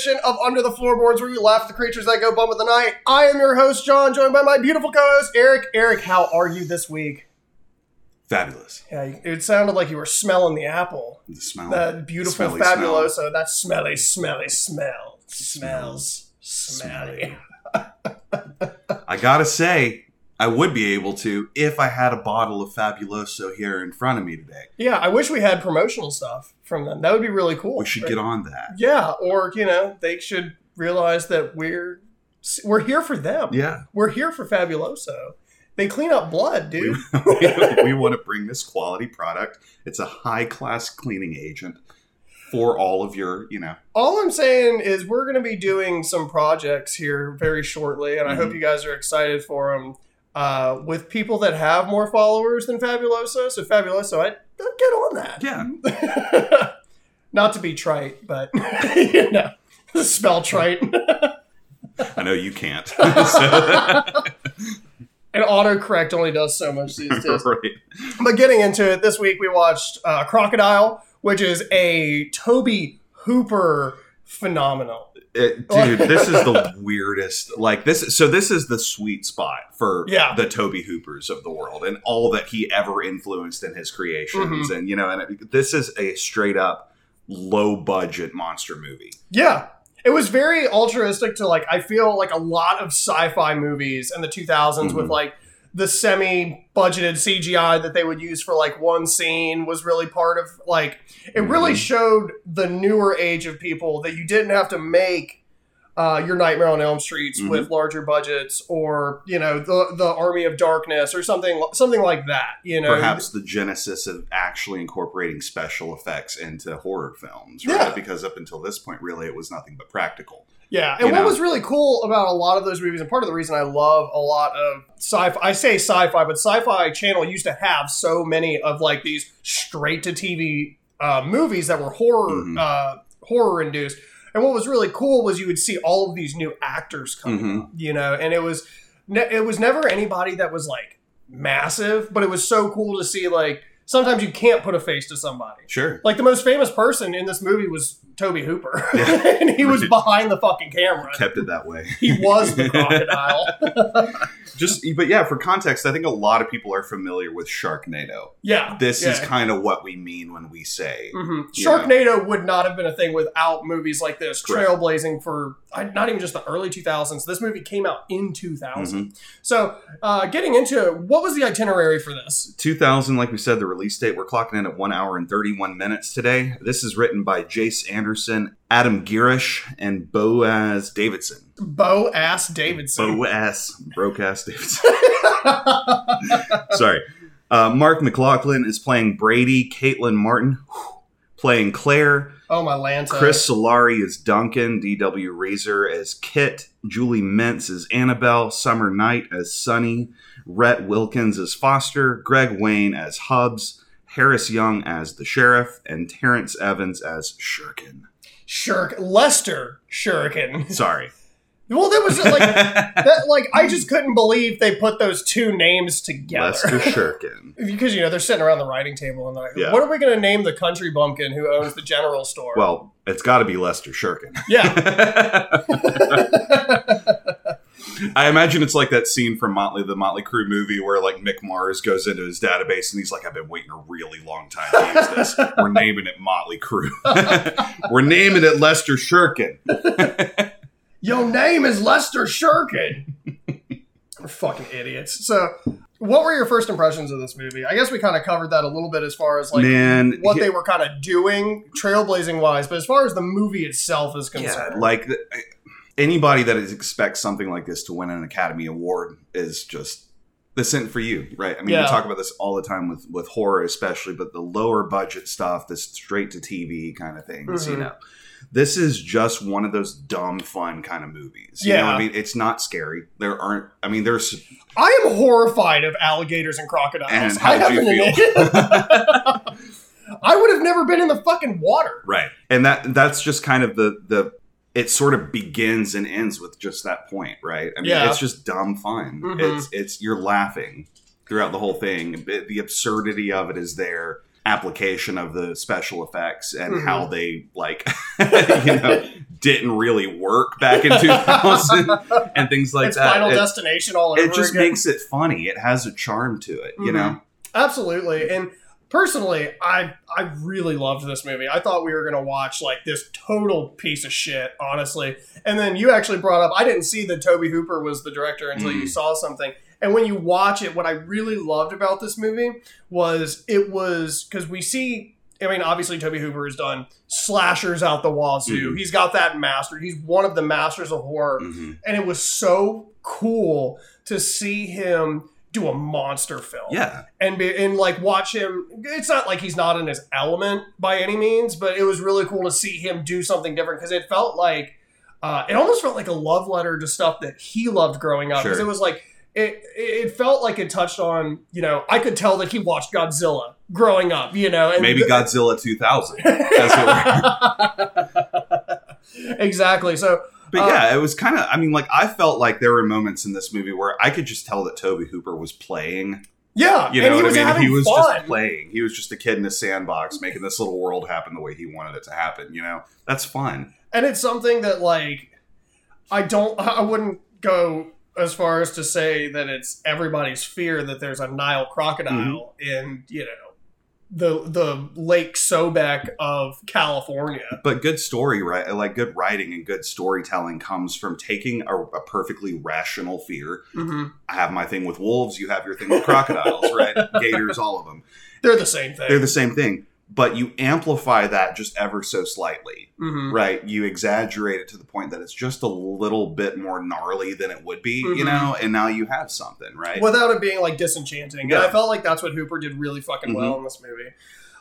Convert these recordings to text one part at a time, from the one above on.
edition of Under the Floorboards, where we laugh at the creatures that go bump in the night. I am your host, John, joined by my beautiful co-host, Eric. Eric, how are you this week? Fabulous. Yeah, it sounded like you were smelling the apple. The smell. That beautiful Smelly smell. fabuloso, that smelly, smelly smell. Smells smelly. I gotta say, I would be able to if I had a bottle of Fabuloso here in front of me today. Yeah, I wish we had promotional stuff from them. That would be really cool. We should get on that. Yeah, or you know, they should realize that we're we're here for them. Yeah. We're here for Fabuloso. They clean up blood, dude. we want to bring this quality product. It's a high class cleaning agent for all of your, you know. All I'm saying is we're going to be doing some projects here very shortly, and I hope Mhm. you guys are excited for them. Uh, with people that have more followers than Fabuloso, so Fabuloso, I get on that. Yeah. Not to be trite, but you know, spell trite. I know you can't. So- and autocorrect only does so much these days. right. But getting into it, this week we watched uh, Crocodile, which is a Tobe Hooper phenomenal. It- dude, this is the weirdest. Like this, so this is the sweet spot for Yeah. the Tobe Hoopers of the world and all that he ever influenced in his creations, Mm-hmm. and you know, and it, this is a straight up low budget monster movie. Yeah. It was very altruistic to like I feel like a lot of sci-fi movies in the 2000s with Mhm. like the semi-budgeted CGI that they would use for like one scene was really part of like it really Mhm. showed the newer age of people that you didn't have to make uh, your Nightmare on Elm Streets Mhm. with larger budgets or you know the the Army of Darkness or something something like that you know Perhaps the genesis of actually incorporating special effects into horror films, right? Yeah. Because up until this point, really, it was nothing but practical. Yeah, and You what know? was really cool about a lot of those movies, and part of the reason I love a lot of sci-fi, I say sci-fi, but Sci-Fi Channel used to have so many of like these straight to TV uh, movies that were horror Mhm. uh, horror induced. And what was really cool was you would see all of these new actors come, Mhm. up, you know, and it was ne- it was never anybody that was like massive, but it was so cool to see like sometimes you can't put a face to somebody. Sure. Like the most famous person in this movie was Tobe Hooper, Yeah. and he was behind the fucking camera. Kept it that way. He was the crocodile. Just, but yeah, for context, I think a lot of people are familiar with Sharknado. yeah, This yeah. is kind of what we mean when we say Mhm. Yeah. Sharknado would not have been a thing without movies like this, Correct. trailblazing for not even just the early 2000s. This movie came out in 2000. Mhm. So, uh, getting into it, what was the itinerary for this? 2000, like we said, the release date, we're clocking in at one hour and 31 minutes today. This is written by Jace Anderson, Adam Gierasch, and Boaz Davidson. Bo Ass Davidson. Boaz, broke ass Davidson. Sorry. Uh, Mark McLachlan is playing Brady, Caitlin Martin whew, playing Claire, oh my Lanta. Chris Solari is Duncan, D.W. Reiser as Kit, Julie Mintz as Annabelle, Sommer Knight as Sunny, Rhett Wilkins as Foster, Greg Wayne as Hubs, Harris Young as the Sheriff, and Terrence Evans as Shurkin. Shirk Lester Shuriken. Sorry. Well, that was like that. Like I just couldn't believe they put those two names together. Lester Shurkin. because you know they're sitting around the writing table and they're like, Yeah. "What are we going to name the country bumpkin who owns the general store?" Well, it's got to be Lester Shurkin. yeah, I imagine it's like that scene from Motley, the Motley Crue movie, where like Mick Mars goes into his database and he's like, "I've been waiting a really long time to use this. We're naming it Motley Crue. We're naming it Lester Shurkin." your name is Lester Shurkin. We're fucking idiots. So, what were your first impressions of this movie? I guess we kind of covered that a little bit as far as like Man, what he- they were kind of doing, trailblazing wise. But as far as the movie itself is yeah, concerned, like the, anybody that is, expects something like this to win an Academy Award is just this isn't for you, right? I mean, Yeah. we talk about this all the time with with horror, especially, but the lower budget stuff, this straight to TV kind of things, you Mhm. know. This is just one of those dumb, fun kind of movies. You know Yeah. I mean? It's not scary. There aren't. I mean, there's. I am horrified of alligators and crocodiles. And I how'd you haven't- I would have never been in the fucking water. Right. And that that's just kind of the the it sort of begins and ends with just that point, right? I mean, Yeah. it's just dumb fun. Mhm. It's it's you're laughing throughout the whole thing. The absurdity of it is there. application of the special effects and Mhm. how they like you know didn't really work back in 2000 and things like it's that. Final It- Destination all over it just again. makes it funny. It has a charm to it, you Mhm. know. Absolutely. And personally, I I really loved this movie. I thought we were gonna watch like this total piece of shit, honestly. And then you actually brought up I didn't see that Tobe Hooper was the director until you Mhm. saw something. And when you watch it, what I really loved about this movie was it was because we see I mean, obviously Tobe Hooper has done slashers out the wazoo. Mhm. He's got that master. He's one of the masters of horror Mhm. and it was so cool to see him do a monster film Yeah, and be, and like watch him it's not like he's not in his element by any means but it was really cool to see him do something different because it felt like uh, it almost felt like a love letter to stuff that he loved growing up because Sure. it was like it it felt like it touched on you know I could tell that he watched Godzilla growing up you know and maybe Godzilla 2000. That's exactly so But Uh, yeah, it was kind of. I mean, like I felt like there were moments in this movie where I could just tell that Tobe Hooper was playing. yeah You know he what was I mean? having He was fun. just playing. He was just a kid in a sandbox making this little world happen the way he wanted it to happen. You know, that's fun. and it's something that like i don't i wouldn't go as far as to say that it's everybody's fear that there's a nile crocodile in you know the the lake sobek of california But good story, right? Like good writing and good storytelling comes from taking a, a perfectly rational fear. hmm I have my thing with wolves. You have your thing with crocodiles, right? Gators, all of them. they're the same thing They're the same thing. But you amplify that just ever so slightly. hmm right you exaggerate it to the point that it's just a little bit more gnarly than it would be you Mhm. know and now you have something right without it being like disenchanting. And Yeah. I felt like that's what Hooper did really fucking well Mhm. in this movie.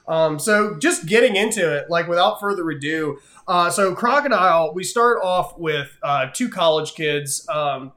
Um, so just getting into it, like without further ado, uh, so Crocodile, we start off with uh, two college kids. Um,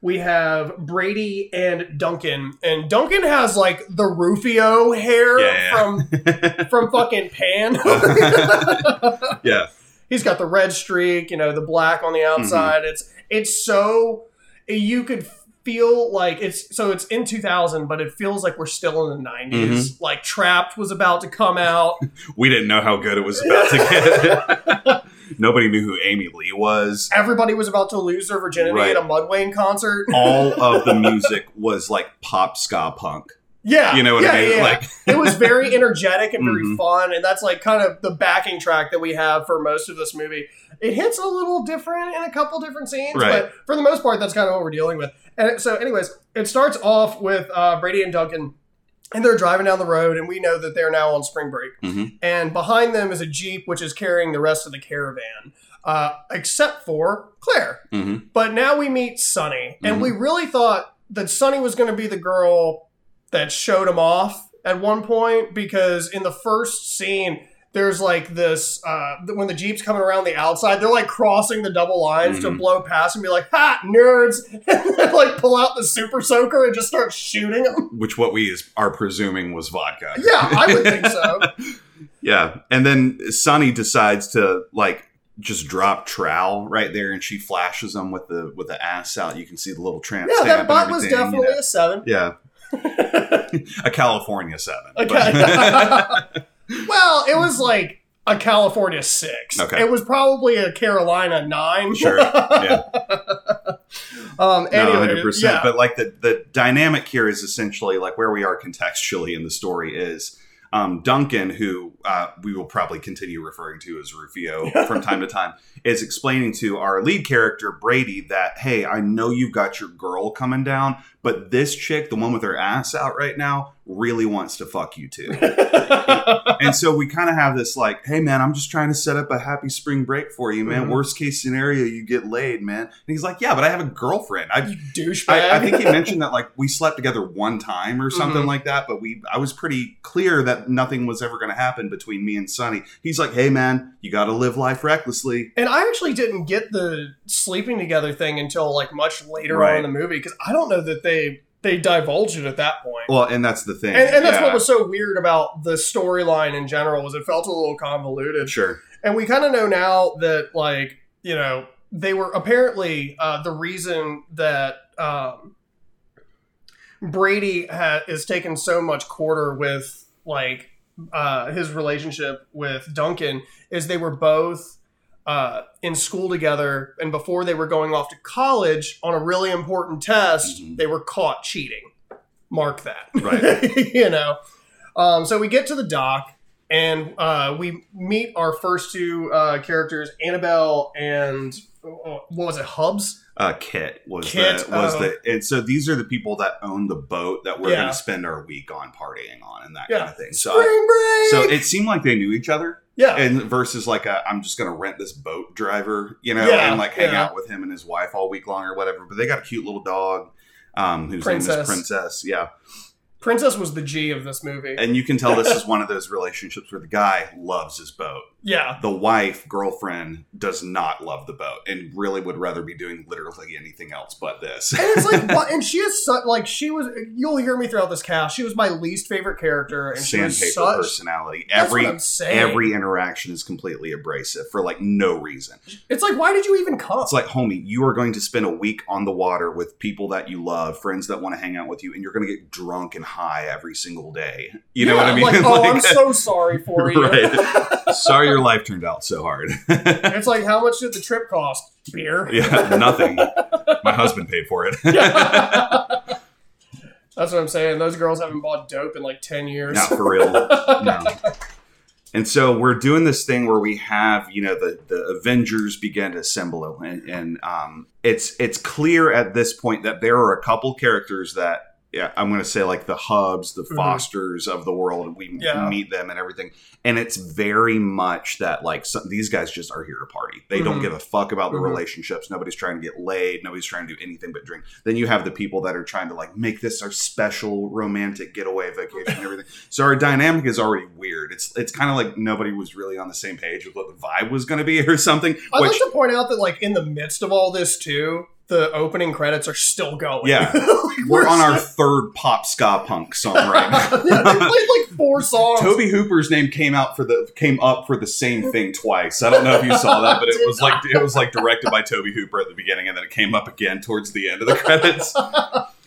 we have Brady and Duncan, and Duncan has like the Rufio hair Yeah, from from fucking Pan. yeah He's got the red streak, you know, the black on the mm-hmm. outside. It's it's so you could feel like it's so it's in 2000, but it feels like we're still in the 90s. Mm-hmm. Like Trapt was about to come out. we didn't know how good it was about to get nobody knew who amy lee was Everybody was about to lose their virginity Right. at a Mudvayne concert. all of the music was like pop ska punk Yeah, you know what yeah, i mean yeah. like it was very energetic and very Mhm. fun, and that's like kind of the backing track that we have for most of this movie. It hits a little different in a couple different scenes, Right. but for the most part, that's kind of what we're dealing with. And so, anyways, it starts off with uh, Brady and Duncan, and they're driving down the road, and we know that they're now on spring break. Mhm. And behind them is a jeep, which is carrying the rest of the caravan, uh, except for Claire. Mhm. But now we meet Sunny, and Mhm. we really thought that Sunny was going to be the girl that showed him off at one point because in the first scene, there's like this uh, when the jeep's coming around the outside, they're like crossing the double lines to Mhm. blow past and be like, "Ha, nerds!" and then like pull out the super soaker and just start shooting them. which what we is, are presuming was vodka Yeah, I would think so. Yeah, and then Sunny decides to like just drop trowel right there, and she flashes them with the with the ass out. You can see the little tramp. Yeah, that butt was everything, you definitely know. a seven. yeah, a California seven. Okay. Well, it was like a California six. Okay. It was probably a Carolina nine. Sure, yeah. um. no, hundred percent. yeah. But like the the dynamic here is essentially like where we are contextually in the story is. Um, Duncan, who uh, we will probably continue referring to as Rufio from time to time, is explaining to our lead character Brady that, hey, I know you've got your girl coming down, but this chick, the one with her ass out right now, really wants to fuck you too. and so we kind of have this like, hey man, I'm just trying to set up a happy spring break for you, man. Mhm. Worst case scenario, you get laid, man. And he's like, yeah, but I have a girlfriend. I you douchebag. I, I think he mentioned that like we slept together one time or something Mhm. like that, but we I was pretty clear that nothing was ever going to happen between me and Sunny. He's like, "Hey man, you got to live life recklessly." And I actually didn't get the sleeping together thing until like much later on in the movie because I don't know that they they divulged it at that point. Well, and that's the thing. and, and that's Yeah, what was so weird about the storyline in general was it felt a little convoluted. sure. And we kind of know now that like you know they were apparently uh, the reason that um, Brady ha- is taking so much quarter with like uh, his relationship with Duncan is they were both uh, in school together, and before they were going off to college on a really important test, Mhm. they were caught cheating. Mark that, Right. you know. Um, so we get to the dock, and uh, we meet our first two uh, characters, Annabelle and uh, what was it, Hubs? uh, Kit was Kit, the was oh. the and so these are the people that own the boat that we're Yeah. going to spend our week on partying on and that Yeah. kind of thing. So Spring I, so it seemed like they knew each other, yeah, and versus like a, I'm just going to rent this boat driver, you know, Yeah, and like hang yeah. out with him and his wife all week long or whatever. But they got a cute little dog. Um, whose name Princess. is Princess, yeah, Princess was the G of this movie. and you can tell this is one of those relationships where the guy loves his boat, yeah, the wife girlfriend does not love the boat, and really would rather be doing literally anything else but this. and it's like what and she is such like she was you'll hear me throughout this cast she was my least favorite character and she was sandpaper such personality. that's every every interaction is completely abrasive for like no reason. it's like why did you even come It's like, homie, you are going to spend a week on the water with people that you love, friends that want to hang out with you, and you're going to get drunk and high every single day. You know what I mean? like, oh i'm so sorry for you right. Sorry, your life turned out so hard. it's like how much did the trip cost beer yeah, nothing. My husband paid for it. that's what i'm saying those girls haven't bought dope in like 10 years Not for real. No. And so we're doing this thing where we have, you know, the, the Avengers begin to assemble, and, and um, it's it's clear at this point that there are a couple characters that yeah, I'm going to say like the hubs, the Mhm. Fosters of the world, and we Yeah. meet them and everything. And it's very much that like some, these guys just are here to party. They don't Mhm. give a fuck about the Mhm. relationships. Nobody's trying to get laid. Nobody's trying to do anything but drink. Then you have the people that are trying to like make this our special romantic getaway vacation and everything. So our dynamic is already weird. It's it's kind of like nobody was really on the same page with what the vibe was going to be or something. i'd Which like to point out that like in the midst of all this too the opening credits are still going Yeah. Like, we're on our third pop ska punk song right now. yeah, they played like four songs Tobe Hooper's name came out for the came up for the same thing twice. I don't know if you saw that, but it was like it was like directed by Tobe Hooper at the beginning, and then it came up again towards the end of the credits.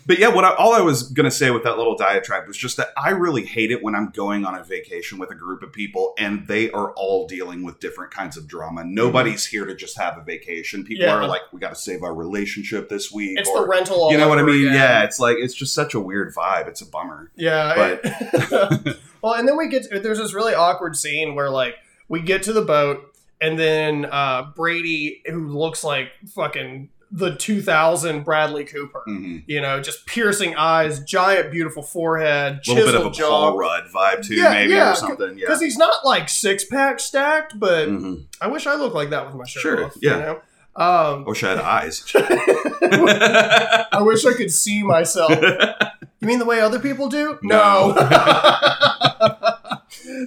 But yeah, what I, all I was gonna say with that little diatribe was just that I really hate it when I'm going on a vacation with a group of people and they are all dealing with different kinds of drama. Nobody's here to just have a vacation. People Yeah. are like, we got to save our relationship this week, it's or the rental all you know what I mean? again. Yeah, it's like it's just such a weird vibe. It's a bummer. Yeah. it- well, and then we get there's this really awkward scene where like we get to the boat and then uh Brady who looks like fucking the 2000 Bradley Cooper. hmm You know, just piercing eyes, giant beautiful forehead, A little bit of a chiseled Paul jaw. Rudd vibe too, Yeah, maybe yeah, or something. Yeah. Because he's not like six pack stacked, but Mhm. I wish I looked like that with my shirt Sure, off. yeah. You know? Um, I wish I had eyes. I wish I could see myself. You mean the way other people do? No.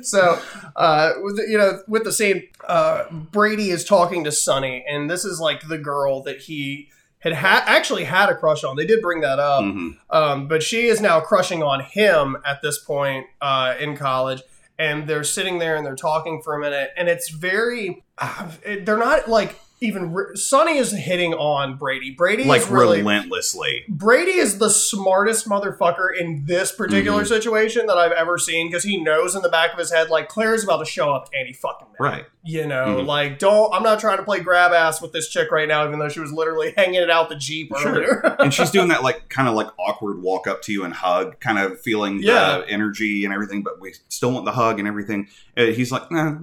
so, uh, with the, you know, with the same, uh, Brady is talking to Sunny, and this is like the girl that he had ha- actually had a crush on. They did bring that up, Mhm. um, but she is now crushing on him at this point uh, in college. And they're sitting there and they're talking for a minute, and it's very. Uh, they're not like even. Re- Sunny is hitting on Brady. Brady Like is really relentlessly. Brady is the smartest motherfucker in this particular Mhm. situation that I've ever seen because he knows in the back of his head, like, Claire's about to show up any fucking minute. Right. You know, Mhm. like, don't, I'm not trying to play grab ass with this chick right now, even though she was literally hanging it out the Jeep Sure. earlier. and she's doing that like kind of like awkward walk up to you and hug, kind of feeling Yeah. the energy and everything, but we still want the hug and everything. Uh, he's like, nah,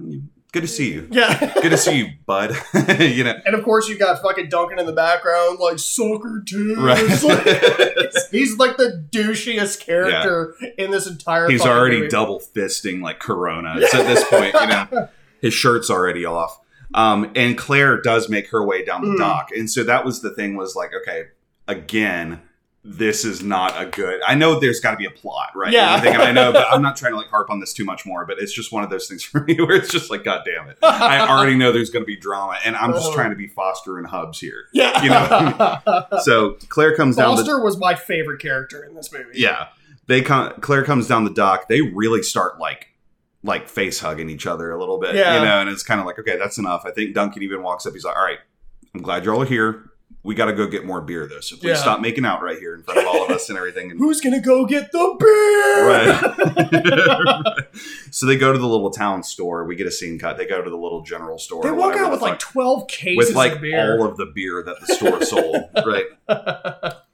good to see you. yeah. Good to see you, bud. you know, And of course, you got fucking Duncan in the background, like, soccer too. right. He's like the douchiest character in this entire he's already movie. double fisting like Coronas at this point. You know, his shirt's already off. Um, and Claire does make her way down the Mm. dock, and so that was the thing. Was like, okay, again, this is not a good. I know there's got to be a plot, right? Yeah. And everything, and I know, but I'm not trying to like harp on this too much more. But it's just one of those things for me where it's just like, God damn it, I already know there's going to be drama, and I'm just trying to be Foster and Hubs here. Yeah. You know So Claire comes down Foster was my favorite character in this movie. yeah they come claire comes down the dock they really start like like face hugging each other a little bit Yeah. you know and it's kind of like okay that's enough i think duncan even walks up he's like all right i'm glad you're all here We got to go get more beer though, so please Yeah. stop making out right here in front of all of us and everything. And Who's gonna go get the beer? Right. so they go to the little town store. We get a scene cut. They go to the little general store. They walk out with like twelve cases with like of beer. all of the beer that the store sold. Right.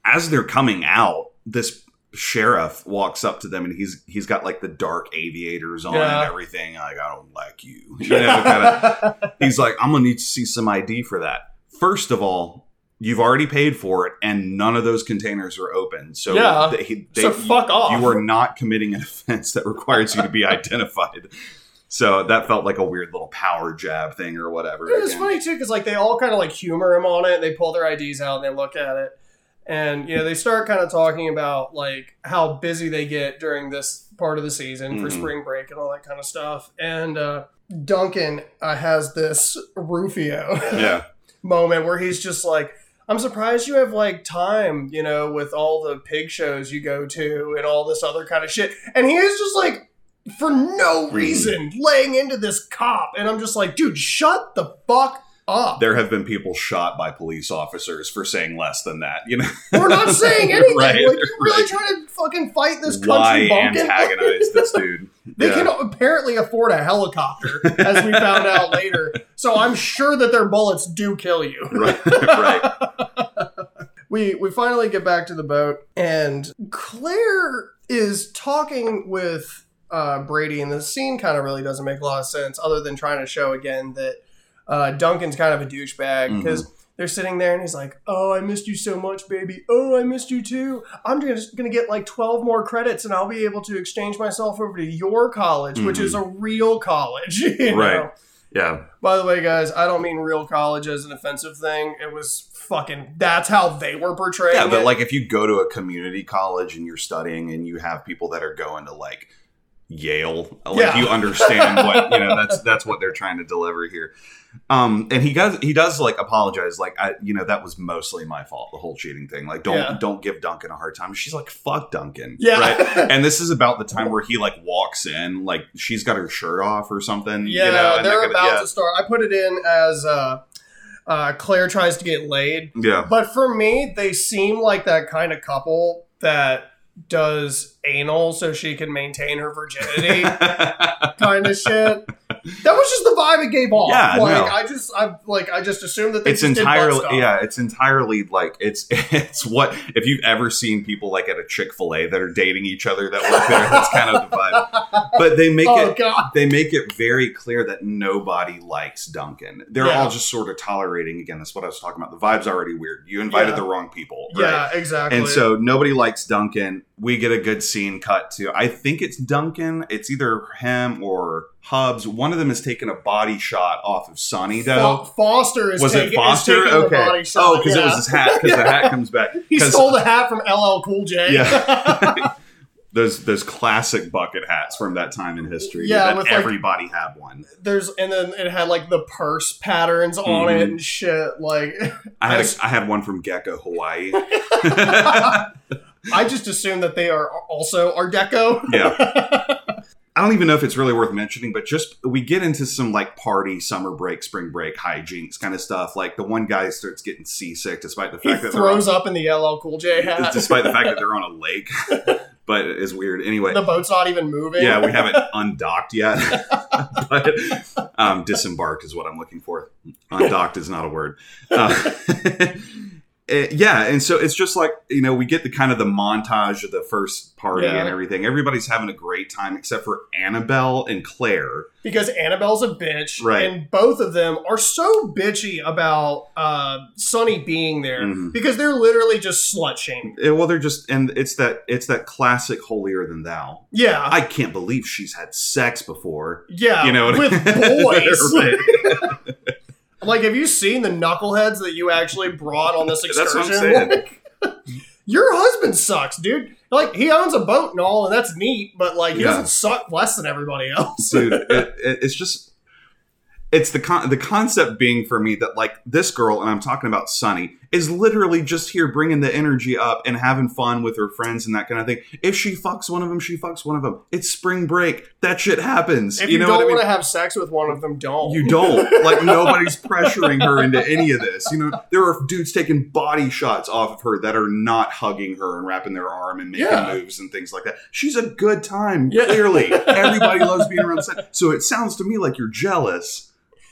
As they're coming out, this sheriff walks up to them and he's he's got like the dark aviators on Yeah. and everything. Like I don't like you. You know, kind of. He's like, I'm gonna need to see some ID for that. First of all. You've already paid for it, and none of those containers are open. So Yeah. they, they, so fuck off. you are not committing an offense that requires you to be identified. So that felt like a weird little power jab thing or whatever. It was funny too because like they all kind of like humor him on it. They pull their IDs out and they look at it, and you know they start kind of talking about like how busy they get during this part of the season for Mhm. spring break and all that kind of stuff. And uh, Duncan uh, has this Rufio Yeah, moment where he's just like. I'm surprised you have like time, you know, with all the pig shows you go to and all this other kind of shit. And he is just like, for no hmm. reason, laying into this cop. And I'm just like, dude, shut the fuck up. there have been people shot by police officers for saying less than that. You know, We're not saying anything. Right, like, you're really right. trying to fucking fight this why country bumpkin? antagonize this dude? They Yeah. can apparently afford a helicopter, as we found out later. So I'm sure that their bullets do kill you. right, right. we we finally get back to the boat and claire is talking with uh, brady and the scene kind of really doesn't make a lot of sense other than trying to show again that uh, duncan's kind of a douchebag because they're sitting there and he's like oh i missed you so much baby oh i missed you too i'm just gonna get like 12 more credits and i'll be able to exchange myself over to your college which Mhm. is a real college Right. know? Yeah, By the way, guys, I don't mean real college as an offensive thing. It was fucking. That's how they were portraying yeah. But it. like, if you go to a community college and you're studying, and you have people that are going to like Yale, like Yeah. you understand what you know. That's that's what they're trying to deliver here. Um, and he does he does like apologize, like I, you know, that was mostly my fault. The whole cheating thing, like don't Yeah. don't give Duncan a hard time. She's like, fuck Duncan, Yeah. right? And this is about the time where he like walks in, like she's got her shirt off or something. yeah, you know, and they're about yeah. to start. I put it in as uh, uh, Claire tries to get laid, yeah. but for me, they seem like that kind of couple that does anal so she can maintain her virginity, kind of shit. That was just the vibe it gave off. Yeah, like no. I just, I like, I just assumed that they it's just entirely yeah it's entirely like it's it's what if you've ever seen people like at a chick-fil-a that are dating each other that work there that's kind of the vibe but they make oh it god. they make it very clear that nobody likes duncan they're Yeah. all just sort of tolerating again that's what i was talking about the vibe's already weird you invited Yeah. the wrong people right Yeah, exactly. and so nobody likes Duncan. We get a good scene cut to. I think it's Duncan. It's either him or Hubs. One of them is taking a body shot off of Sunny though. Fo- Foster is was taking, it Foster? Is Okay. Shot. oh, because it was his hat. Because the hat comes back. he stole the hat from LL Cool J. Yeah. those those classic bucket hats from that time in history. Yeah, that with, like- everybody had one. There's and then it had like the purse patterns on Mhm. it and shit. Like I had a, I had one from Gecko Hawaii. I just assume that they are also Art Deco. yeah. I don't even know if it's really worth mentioning, but just we get into some like party, summer break, spring break hijinks kind of stuff. Like the one guy starts getting seasick despite the He fact that throws they're up in the LL Cool J hat. despite the fact that they're on a lake. but it is weird. Anyway, the boat's not even moving. yeah, we haven't undocked yet. but um, disembarked is what I'm looking for. Undocked is not a word. Uh, eh, yeah, and so it's just like you know we get the kind of the montage of the first party Yeah. and everything. Everybody's having a great time except for Annabelle and Claire. because Annabelle's a bitch, Right. and both of them are so bitchy about uh, Sunny being there Mhm. because they're literally just slut shaming. Eh, Well, they're just and it's that it's that classic holier than thou. Yeah, I can't believe she's had sex before. yeah, You know with boys. Like, have you seen the knuckleheads that you actually brought on this That's what I'm excursion? saying. Your husband sucks, dude. Like, he owns a boat and all, and that's neat, but like, he Yeah. doesn't suck less than everybody else. dude it, it, it's just it's the con- the concept being for me that like this girl and i'm talking about sunny is literally just here bringing the energy up and having fun with her friends and that kind of thing. If she fucks one of them, she fucks one of them. It's spring break. That shit happens. If you, know don't I mean? want to have sex with one of them, don't. You don't. Like nobody's pressuring her into any of this. You know, there are dudes taking body shots off of her that are not hugging her and wrapping their arm and making Yeah. moves and things like that. She's a good time. Yeah. Clearly, everybody loves being around. Set. So it sounds to me like you're jealous.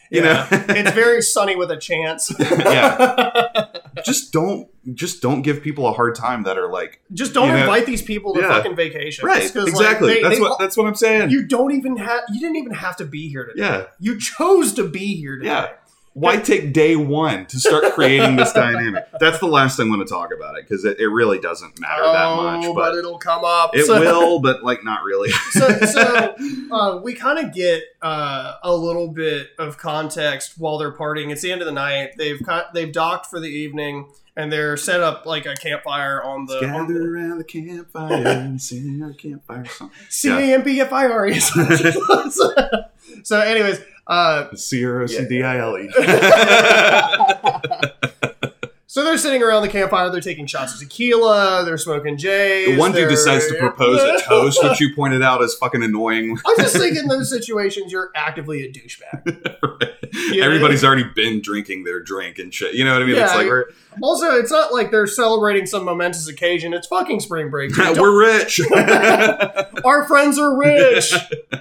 You Yeah. know, it's very sunny with a chance. yeah. Just don't. Just don't give people a hard time that are like Just don't You know- invite these people to Yeah. fucking vacations. right. 'cause, like, Exactly. they- that's they- what. That's what I'm saying. you don't even have. You didn't even have to be here today. yeah. You chose to be here today. Yeah. Why take day one to start creating this dynamic? That's the last thing I'm going to talk about it because it, it really doesn't matter that Oh, much. but, But it'll come up. it So- will, but like not really. so, so uh, we kind of get uh, a little bit of context while they're partying. It's the end of the night. They've they've docked for the evening, and they're set up like a campfire on the, on Gather the around the campfire and sing our campfire song. C A M P F I R E. So, anyways, uh, C R O C D I L E. so they're sitting around the campfire. They're taking shots of tequila. They're smoking J's. One dude decides to propose a toast, which you pointed out is fucking annoying. I just think in those situations, you're actively a douchebag. Yeah. Everybody's already been drinking their drink and shit. You know what I mean? it's Yeah, like we're Also, it's not like they're celebrating some momentous occasion. It's fucking spring break. we're rich. Our friends are rich.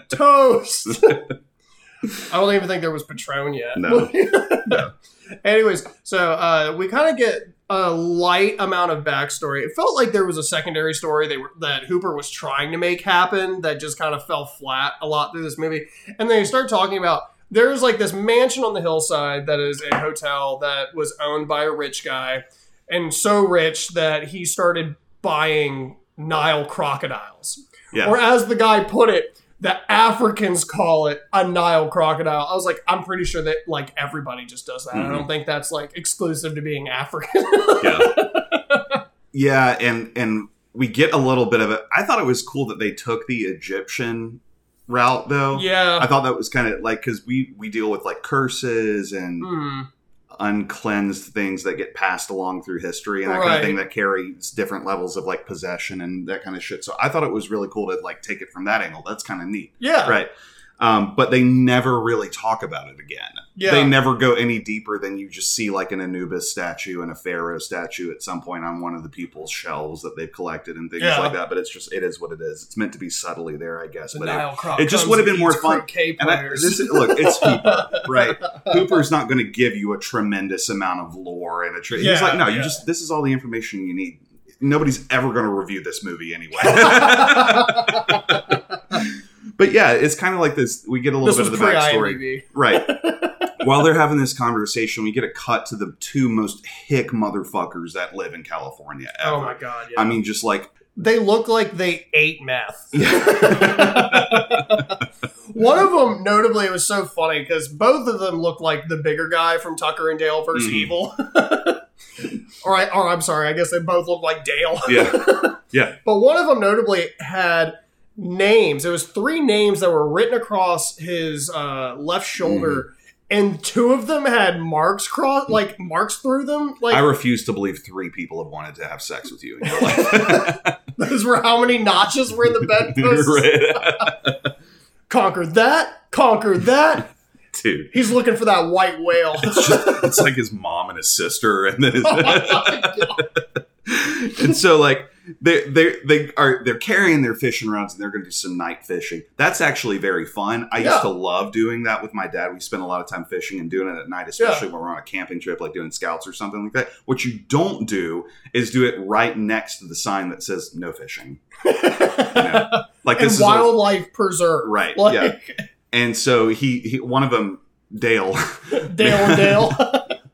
Toast. I don't even think there was Patron yet. No. No. Anyways, so uh, we kind of get a light amount of backstory. It felt like there was a secondary story they were, that Hooper was trying to make happen that just kind of fell flat a lot through this movie. And they start talking about there's like this mansion on the hillside that is a hotel that was owned by a rich guy, and so rich that he started buying Nile crocodiles. yeah. Or as the guy put it, the Africans call it a Nile crocodile. I was like, I'm pretty sure that like everybody just does that. I Mhm. don't think that's like exclusive to being African. yeah. yeah, and and we get a little bit of it. I thought it was cool that they took the Egyptian route though. yeah. I thought that was kind of like because we we deal with like curses and Hmm. Uncleansed things that get passed along through history and that kind of thing that carries different levels of like possession and that kind of shit. So I thought it was really cool to like take it from that angle. That's kind of neat, Yeah. right? Um, but they never really talk about it again. Yeah. They never go any deeper than you just see like an Anubis statue and a Pharaoh statue at some point on one of the people's shelves that they've collected and things Yeah. like that. But it's just it is what it is. It's meant to be subtly there, I guess. The but it- it just would have been more fun. and I, this is, look, it's Hooper, right? Hooper's not going to give you a tremendous amount of lore and a. Tra- Yeah, he's like, no, you just this is all the information you need. Nobody's ever going to review this movie anyway. but yeah, it's kind of like this. We get a little this bit of the backstory, right? While they're having this conversation, we get a cut to the two most hick motherfuckers that live in California ever. Oh my god! Yeah. I mean, just like they look like they ate meth. One of them, notably, it was so funny because both of them looked like the bigger guy from Tucker and Dale versus Mhm. Evil. or, I, or I'm sorry, I guess they both look like Dale. yeah, yeah, But one of them, notably, had names. It was three names that were written across his uh, left shoulder, and two of them had marks cross, like marks through them. Like I refuse to believe three people have wanted to have sex with you in your life. those were how many notches were in the bedpost. Right. Conquer that, conquer that. Dude, He's looking for that white whale. it's, just, it's like his mom and his sister, and then his, Oh and so like they they they are they're carrying their fishing rods and they're going to do some night fishing. That's actually very fun. I Yeah. used to love doing that with my dad. We spent a lot of time fishing and doing it at night, especially when we're on a camping trip, like doing scouts or something like that. What you don't do is do it right next to the sign that says "No fishing." Like and this is a- wildlife preserve. Right, Like, yeah. And so he, he one of them, Dale, Dale and Dale.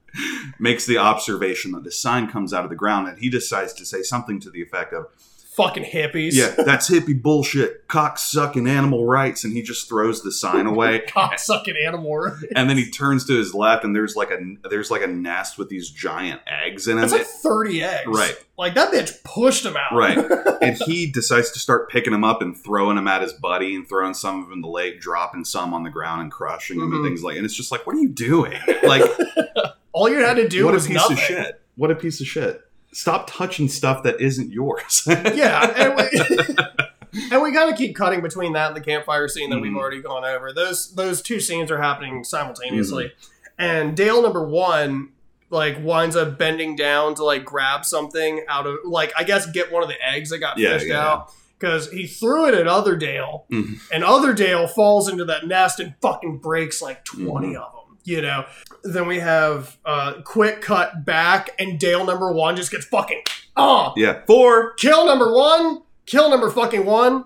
makes the observation that the sign comes out of the ground, and he decides to say something to the effect of, Fucking hippies. "Yeah, that's hippie bullshit, cock sucking animal rights," and he just throws the sign away. Cocksucking animal. And then he turns to his left, and there's like a there's like a nest with these giant eggs in it. like 30 eggs. Right. Like that bitch pushed him out. Right. and he decides to start picking them up and throwing them at his buddy and throwing some of them in the lake, dropping some on the ground and crushing them Mhm. and things like. And it's just like, what are you doing? Like, All you had to do what a piece nothing. of shit. what a piece of shit. Stop touching stuff that isn't yours. yeah, and we, and we of keep cutting between that and the campfire scene that we've Mhm. already gone over. Those those two scenes are happening simultaneously, and Dale number one like winds up bending down to like grab something out of like I guess get one of the eggs that got Yeah, fished yeah. out because he threw it at Other Dale, Mhm. and Other Dale falls into that nest and fucking breaks like 20 Mhm. of them. You know, then we have uh, quick cut back, and Dale number one just gets fucking oh yeah. Four. Kill number one. Kill number fucking one.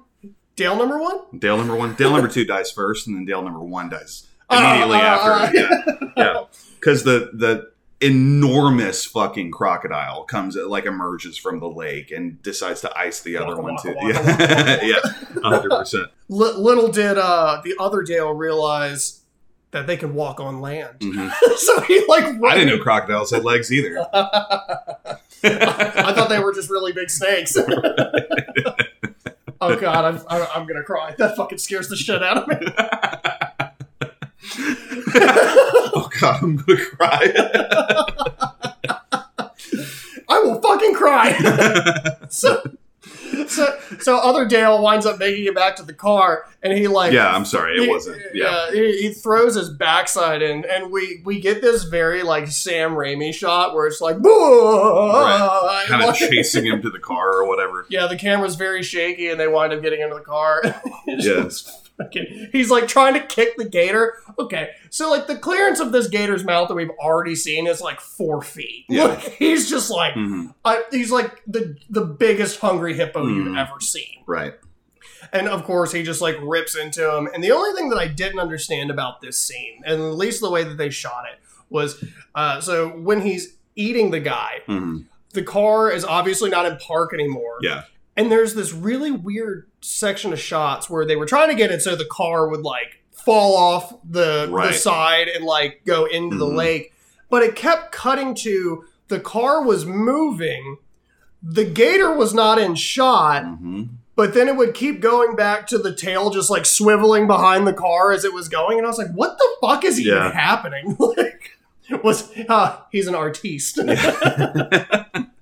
Dale number one. Dale number one. Dale number two dies first, and then Dale number one dies Uh, immediately uh, after. uh, yeah. Yeah. Because the the enormous fucking crocodile comes like emerges from the lake and decides to ice the other one too. yeah, yeah, hundred percent. Li- little did uh, the other Dale realize that they could walk on land. so he like. Mm-hmm. I didn't know crocodiles had legs either. I thought they were just really big snakes. oh god, I'm, I'm I'm gonna cry. That fucking scares the shit out of me. oh god, I'm gonna cry. I will fucking cry. so, so, other Dale winds up making it back to the car, and he like yeah, I'm sorry, it he- wasn't. Uh, yeah, he, he throws his backside in, and we we get this very like Sam Raimi shot where it's like, Right. kind of like- chasing him to the car or whatever. yeah, the camera's very shaky, and they wind up getting into the car. It's He's like trying to kick the gator. Okay, so like the clearance of this gator's mouth that we've already seen is like four feet. Yeah. Like, he's just like. Mhm. I, he's like the the biggest hungry hippo you've Mm. ever seen. Right. And of course, he just like rips into him. And the only thing that I didn't understand about this scene, and at least the way that they shot it, was uh, so when he's eating the guy, hmm the car is obviously not in park anymore. Yeah. And there's this really weird section of shots where they were trying to get it so the car would like fall off the, the side and like go into the Mhm. lake. But it kept cutting to the car was moving. The gator was not in shot, hmm but then it would keep going back to the tail just like swiveling behind the car as it was going. And I was like, what the fuck is even happening? like, was uh, he's an artiste.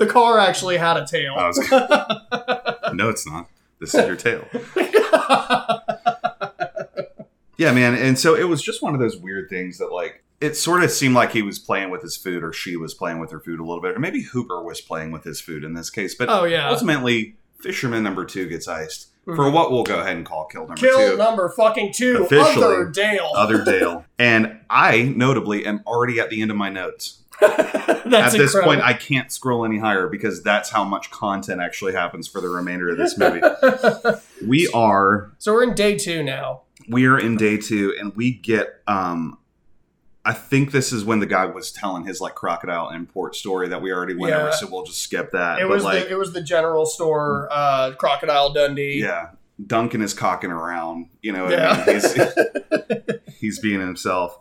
the car actually had a tail. Was, no, it's not. This is your tail. Yeah, man. And so it was just one of those weird things that, like, it sort of seemed like he was playing with his food or she was playing with her food a little bit. Or maybe Hooper was playing with his food in this case. But oh yeah. ultimately, Fisherman number two gets iced for Mhm. what we'll go ahead and call kill number Kill two. number fucking two. Officially, Other Dale. Other Dale. And I, notably, am already at the end of my notes. At this incredible. point, I can't scroll any higher because that's how much content actually happens for the remainder of this movie. we are so we're in day two now. we are in day two and we get um i think this is when the guy was telling his like crocodile import story that we already went Yeah. over so we'll just skip that It but was like the it was the general store, uh, Crocodile Dundee. yeah duncan is cocking around you know Yeah. I mean? he's, he's being himself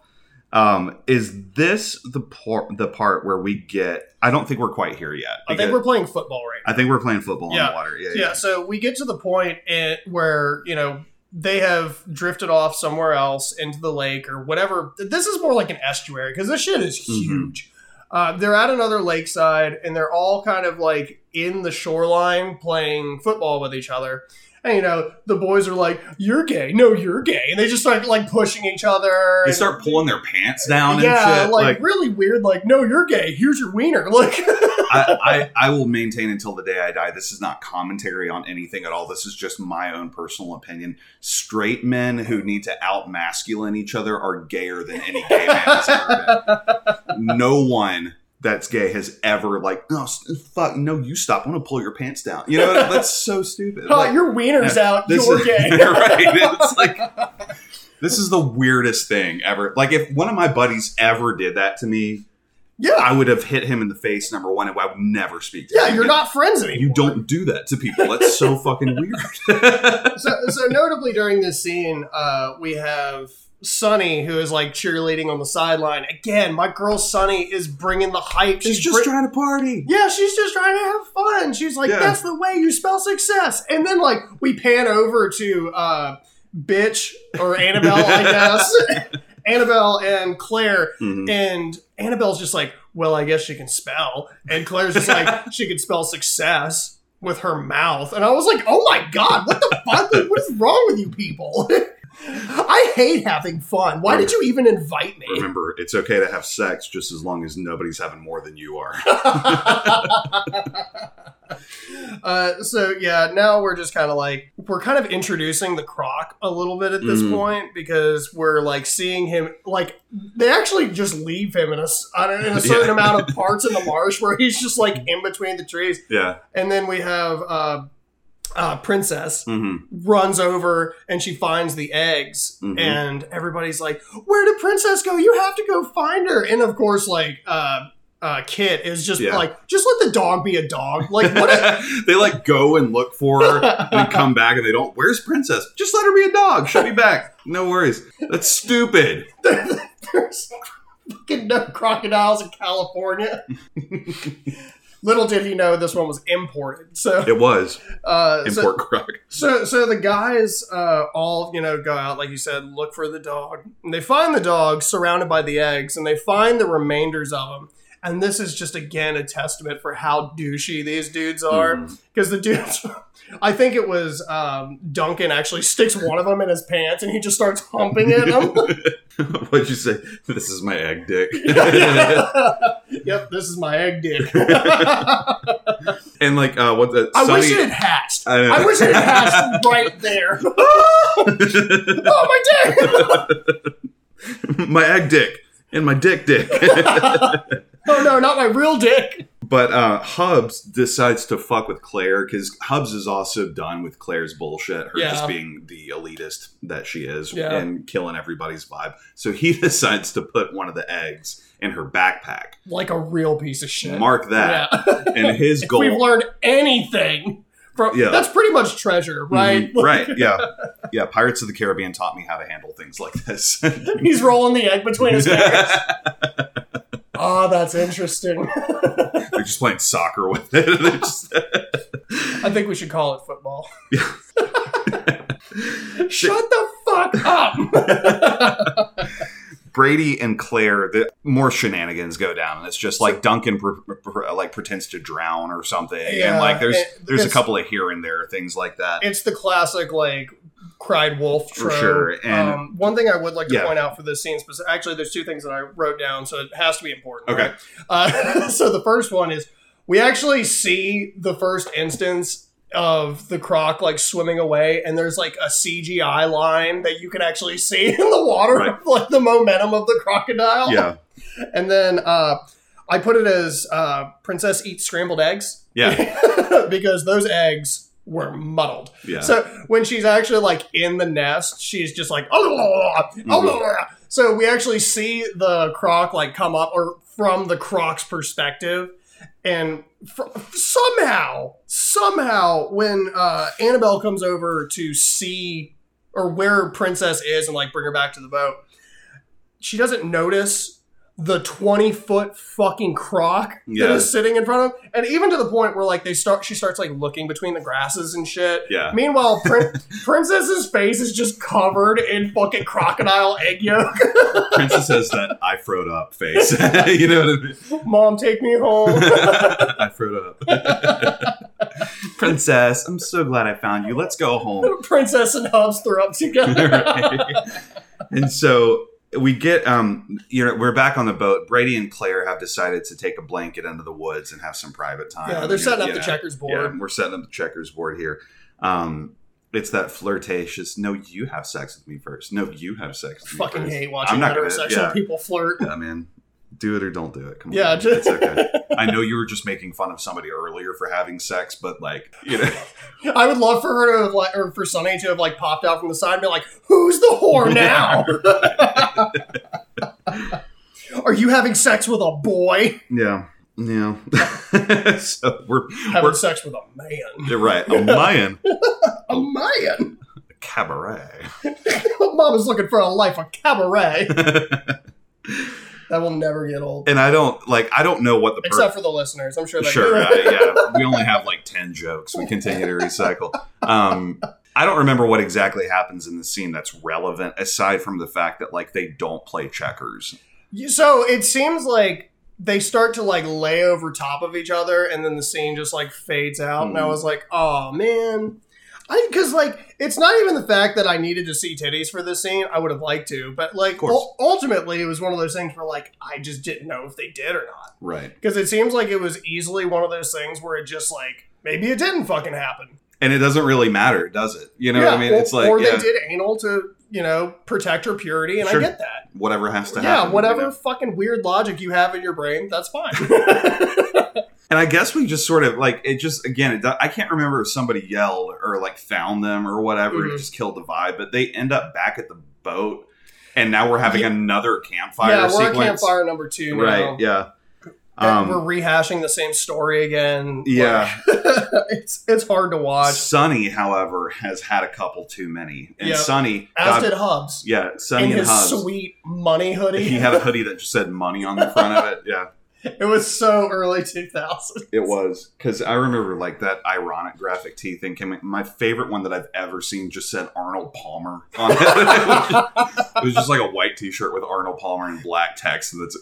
um is this the part the part where we get i don't think we're quite here yet I think we're playing football right now. I think we're playing football Yeah. on the water yeah, yeah, so we get to the point in, where you know they have drifted off somewhere else into the lake or whatever. This is more like an estuary because this shit is Mhm. huge. Uh, they're at another lakeside and they're all kind of like in the shoreline playing football with each other. And you know the boys are like, "You're gay, no, you're gay," and they just start like pushing each other. they and- start pulling their pants down and yeah, shit like, like really weird. Like, no, you're gay. Here's your wiener. Like, I, I, I will maintain until the day I die. This is not commentary on anything at all. This is just my own personal opinion. Straight men who need to out masculine each other are gayer than any gay man has ever been. No one that's gay has ever like no fuck no you stop I'm gonna pull your pants down you know that's so stupid oh, Like, your wiener's out. You're is- gay. right it's like this is the weirdest thing ever like if one of my buddies ever did that to me yeah, I would have hit him in the face number one and I would never speak to him. yeah. him You're not friends anymore. You don't do that to people. That's so fucking weird. so, so notably during this scene, uh, we have Sunny who is like cheerleading on the sideline. Again, my girl Sunny is bringing the hype. She's just bring- trying to party. Yeah, she's just trying to have fun. She's like, Yeah. that's the way you spell success. And then like we pan over to uh bitch or Annabelle, I guess. Annabelle and Claire. Mhm. And Annabelle's just like, well, I guess she can spell. And Claire's just like, she can spell success with her mouth. And I was like, oh my God, what the fuck? What is wrong with you people? I hate having fun. Why did you even invite me? Remember, it's okay to have sex just as long as nobody's having more than you are. uh, so yeah, now we're just kind of like we're kind of introducing the croc a little bit at this Mhm. point because we're like seeing him like they actually just leave him in a s- on a- in a certain Yeah. amount of parts in the marsh where he's just like in between the trees, yeah. and then we have uh, uh, princess hmm runs over and she finds the eggs Mhm. and everybody's like where did princess go you have to go find her and of course like uh uh kit is just Yeah. like just let the dog be a dog like what a, they like go and look for her and come back and they don't. Where's Princess? Just let her be a dog. She'll be back. No worries. That's stupid. there's fucking no crocodiles in california little did he know this one was imported so It was uh so- import croc. So, so the guys uh, all you know go out like you said, look for the dog. And they find the dog surrounded by the eggs, and they find the remainders of them. And this is just again a testament for how douchey these dudes are. Because the dudes, I think it was um, Duncan actually sticks one of them in his pants, and he just starts humping at him. What'd you say? This is my egg dick. yep, this is my egg dick. and like, uh, what the I Sonny- wish it had hatched. I. I wish it had hatched right there. oh my dick! my egg dick and my dick dick. Oh no, not my real dick. But uh, Hubs decides to fuck with Claire because Hubs is also done with Claire's bullshit, her Yeah. just being the elitist that she is Yeah. and killing everybody's vibe. So he decides to put one of the eggs in her backpack. Like a real piece of shit. Mark that. Yeah. And his if goal. we've learned anything from Yeah. that's pretty much treasure, right? Mhm, right. Yeah. Yeah. Pirates of the Caribbean taught me how to handle things like this. He's rolling the egg between his fingers. Oh, that's interesting. They're just playing soccer with it. Just- I think we should call it football. Shut the fuck up. Brady and Claire, the more shenanigans go down, and it's just like Duncan pr- pr- like pretends to drown or something, Yeah, and like there's there's a couple of here and there things like that. it's the classic like cried wolf For sure, and- um, one thing I would like to Yeah. point out for this scene, specific, actually, there's two things that I wrote down, so it has to be important. Okay. right? Uh, so the first one is we actually see the first instance of the croc like swimming away, and there's like a CGI line that you can actually see in the water, Right. of, like the momentum of the crocodile. yeah, And then uh, I put it as uh, Princess eats scrambled eggs. yeah, because those eggs were muddled. yeah. So when she's actually like in the nest, she's just like, oh, Mm-hmm. so we actually see the croc like come up or from the croc's perspective. And fr- somehow, somehow, when uh, Annabelle comes over to see or where Princess is and like bring her back to the boat, she doesn't notice the 20 foot fucking croc that Yeah. is sitting in front of him. And even to the point where like they start, she starts like looking between the grasses and shit. yeah. Meanwhile, Prin- Princess's face is just covered in fucking crocodile egg yolk. Princess has that I froed up face. you know what I mean? Mom, take me home. I froed up. Princess, I'm so glad I found you. Let's go home. Princess and Hubs throw up together. Right. and so we get um you know we're back on the boat. Brady and claire have decided to take a blanket into the woods and have some private time. Yeah, they're setting up You the know, checkers yeah, board. we're setting up the checkers board here. Um it's that flirtatious no you have sex with me first. No you have sex with me Fucking hate watching I'm not gonna- heterosexual yeah. people flirt. yeah man. Do it or don't do it. Come Yeah, on just- it's okay. i know you were just making fun of somebody earlier for having sex but like you know. I would love for her to have like, or for Sunny to have like popped out from the side and be like, "Who's the whore now? Are you having sex with a boy? yeah yeah so we're, Having we're sex with a man? you're right a man A man? A cabaret Mom is looking for a life of cabaret. That will never get old. and I don't like I don't know what the per- Except for the listeners. I'm sure sure uh, yeah we only have like 10 jokes we continue to recycle um I don't remember what exactly happens in the scene that's relevant aside from the fact that like they don't play checkers So it seems like they start to like lay over top of each other, and then the scene just like fades out, and I Mhm. was like, oh man. I because like it's not even the fact that I needed to see titties for this scene. I would have liked to, but like ul- ultimately, it was one of those things where like I just didn't know if they did or not. Right. Because it seems like it was easily one of those things where it just like maybe it didn't fucking happen. And it doesn't really matter, does it? You know what I mean? or, it's like or yeah, they did anal to you know protect her purity, and Sure. I get that. whatever has to yeah, happen. Yeah, whatever know? fucking weird logic you have in your brain, that's fine. And I guess we just sort of like it. Just again, it, I can't remember if somebody yelled or like found them or whatever. Mhm. It just killed the vibe. But they end up back at the boat, and now we're having Yeah. another campfire yeah, we're sequence. at campfire number two now. Right? Yeah. And Um, we're rehashing the same story again. Yeah. Like, it's it's hard to watch. Sunny, however, has had a couple too many, and Yep. Sunny, As God- did Hubs yeah, Sunny in and his Hubs. sweet money hoodie. He had a hoodie that just said money on the front of it. Yeah. it was so early 2000. It was because I remember like that ironic graphic tee thing came. in. My favorite one that I've ever seen just said Arnold Palmer on it. it, was just, it was just like a white T-shirt with Arnold Palmer in black text. That's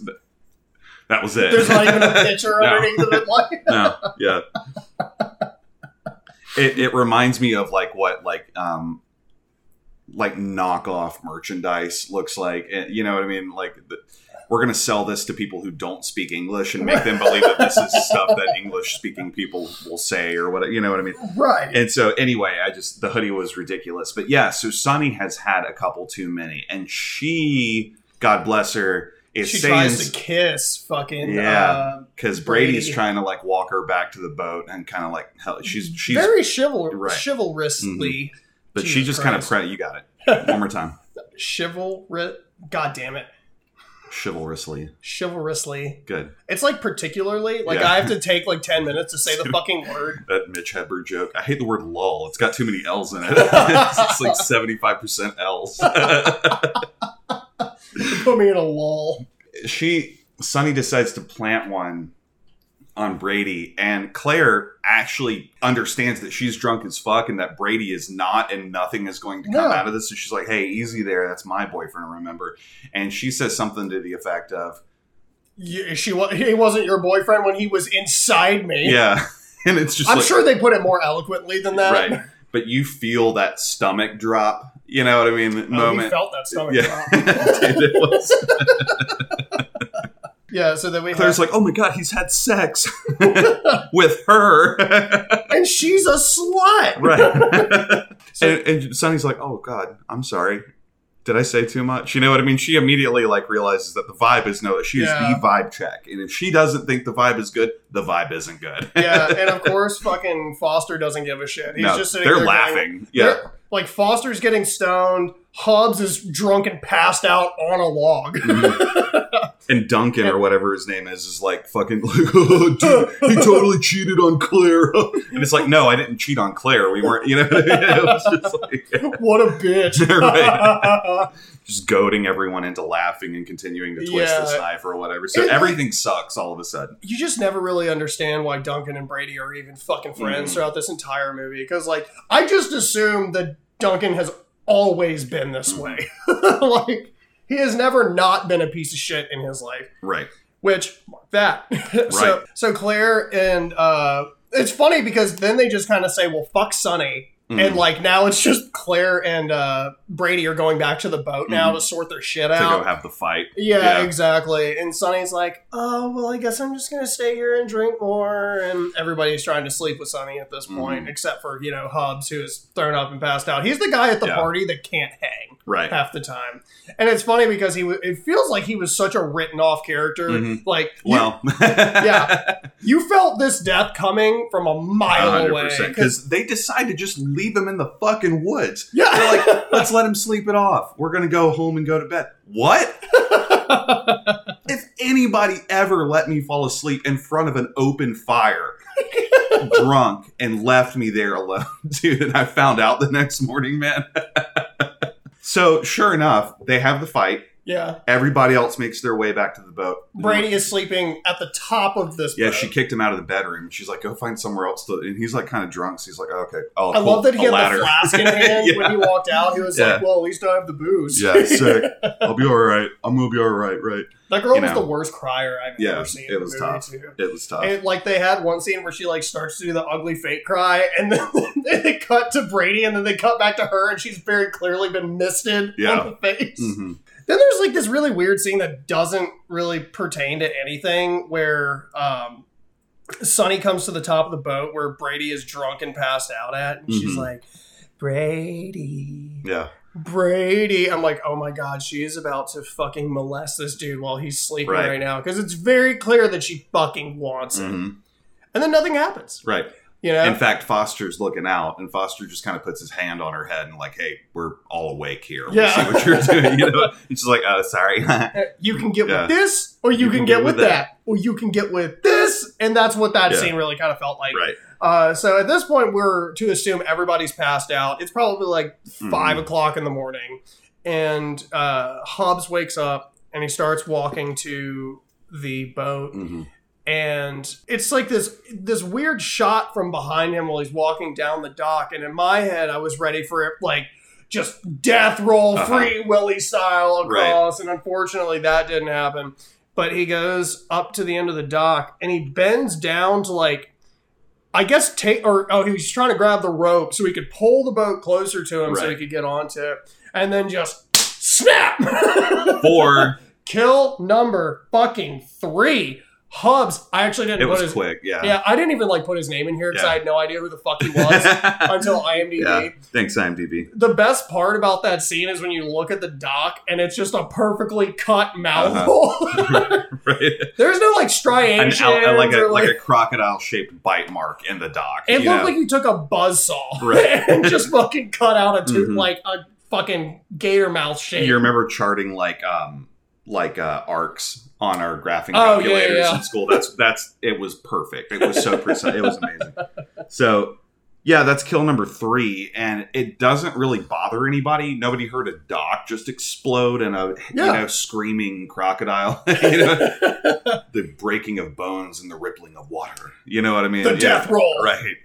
that was it. There's not even a picture No. underneath of it. Like, no, yeah. It it reminds me of like what like um like knockoff merchandise looks like. You know what I mean? Like the, we're gonna sell this to people who don't speak English and make them believe that this is stuff that English speaking people will say or what. You know what I mean? right. And so anyway, I just the hoodie was ridiculous. But yeah, so Sunny has had a couple too many, and she, God bless her, is she tries to kiss fucking Yeah. uh, because Brady's Brady. trying to like walk her back to the boat and kind of like hell, she's she's very chival- Right. Mm-hmm. chivalrously. but she just kind of pre- you got it one more time Chivalry. God damn it. chivalrously Chivalrously. good It's like particularly like Yeah. I have to take like ten minutes to say the fucking word. that Mitch Hedberg joke. I hate the word lull. It's got too many L's in it. it's like seventy five percent L's. Put me in a lull. she Sunny decides to plant one on Brady, and Claire actually understands that she's drunk as fuck and that Brady is not, and nothing is going to come No. out of this. So she's like, "Hey, easy there. That's my boyfriend. Remember?" And she says something to the effect of, You, she he wasn't your boyfriend when he was inside me. "Yeah," and it's just I'm like, sure they put it more eloquently than that. right. But you feel that stomach drop. You know what I mean? Oh, he Moment. felt that stomach yeah, drop. Dude, it was- yeah, so then we Claire's have, like, "Oh my god, he's had sex with her." and she's a slut. right. So- and, and Sunny's like, "Oh God, I'm sorry. Did I say too much?" You know what I mean? She immediately like realizes that the vibe is no. She is the vibe check, and if she doesn't think the vibe is good, the vibe isn't good. yeah, and of course, fucking Foster doesn't give a shit. He's no, just sitting they're there going- laughing. yeah, they're- like Foster's getting stoned. Hobbs is drunk and passed out on a log. Mm-hmm. and Duncan or whatever his name is is like fucking like, oh, dude, he totally cheated on Claire, and it's like, no, I didn't cheat on Claire. We weren't, you know. it was just like what a bitch! Right. just goading everyone into laughing and continuing to twist Yeah. this knife or whatever. So And, like- everything sucks all of a sudden. you just never really understand why Duncan and Brady are even fucking friends Mhm. throughout this entire movie. Because, like, I just assume that Duncan has always been this Mhm. way. like, he has never not been a piece of shit in his life. Right. Which, mark that. so, so Claire and, uh, it's funny because then they just kind of say, well, fuck Sunny. Mhm. And, like, now it's just Claire and uh, Brady are going back to the boat now Mhm. to sort their shit out. to go have the fight. Yeah, Yeah. exactly. And Sunny's like, "Oh, well, I guess I'm just gonna stay here and drink more." And everybody's trying to sleep with Sunny at this point, Mhm. except for you know Hubs, who is thrown up and passed out. He's the guy at the Yeah. party that can't hang Right. half the time, and it's funny because he w- it feels like he was such a written off character. Mhm. Like, you, Well, Yeah. you felt this death coming from a mile away Because they decide to just leave him in the fucking woods. yeah, They're like, let's let him sleep it off. We're gonna go home and go to bed. What? if anybody ever let me fall asleep in front of an open fire, drunk, and left me there alone, dude, and I found out the next morning, man. so sure enough, they have the fight. Yeah. Everybody else makes their way back to the boat. Brady is sleeping at the top of this. Yeah, boat. she kicked him out of the bedroom. She's like, "Go find somewhere else to." And he's like, kind of drunk. So he's like, oh, "Okay, oh, I love that he had ladder." the flask in hand Yeah. when he walked out. He was Yeah. like, "Well, at least I have the booze." Yeah, sick. I'll be all right. I'm gonna be all right, right? That girl You was know. the worst crier I've Yeah, ever seen. it was movie, tough. too. It was tough. And like they had one scene where she like starts to do the ugly fake cry, and then they cut to Brady, and then they cut back to her, and she's very clearly been misted Yeah. on the face. hmm Then there's like this really weird scene that doesn't really pertain to anything, where um, Sunny comes to the top of the boat where Brady is drunk and passed out at, and she's Mhm. like, Brady, Yeah. Brady. I'm like, oh my god, she is about to fucking molest this dude while he's sleeping Right. right, now because it's very clear that she fucking wants it, hmm and then nothing happens. Right. You know, In fact, Foster's looking out, and Foster just kind of puts his hand on her head and like, "Hey, we're all awake here. We Yeah. see what you're doing." You know, she's like, "Oh, sorry." you can get Yeah. with this, or you, can, get, with that. or you can get with this, and that's what that Yeah. scene really kind of felt like. right. Uh, so at this point, we're to assume everybody's passed out. It's probably like 5 Mhm. o'clock in the morning, and uh, Hobbs wakes up and he starts walking to the boat, hmm and it's like this this weird shot from behind him while he's walking down the dock. And in my head, I was ready for it like just death roll, Uh-huh. free Willy style Right. across, and unfortunately, that didn't happen. But he goes up to the end of the dock and he bends down to like I guess take or oh he was trying to grab the rope so he could pull the boat closer to him so he could get onto it and then just snap Four. kill number fucking three Hubs I actually didn't it put was his quick. Yeah. yeah I didn't even like put his name in here because Yeah. I had no idea who the fuck he was until IMDb yeah. Thanks, IMDb. the best part about that scene is when you look at the dock and it's just a perfectly cut mouth Uh-huh. right. There's no like An striations out, like a or like like, a crocodile shaped bite mark in the dock. It looked know? like you took a buzzsaw Right. and just fucking cut out a tooth Mhm. like a fucking gator mouth shape. you remember charting like um like uh arcs on our graphing Oh, yeah, calculators yeah. in school. That's that's it was perfect. It was so precise. It was amazing. So yeah, that's kill number three, and it doesn't really bother anybody. Nobody heard a dock just explode and a you know screaming crocodile. you know, the breaking of bones and the rippling of water. You know what I mean? the Yeah. death roll. Right.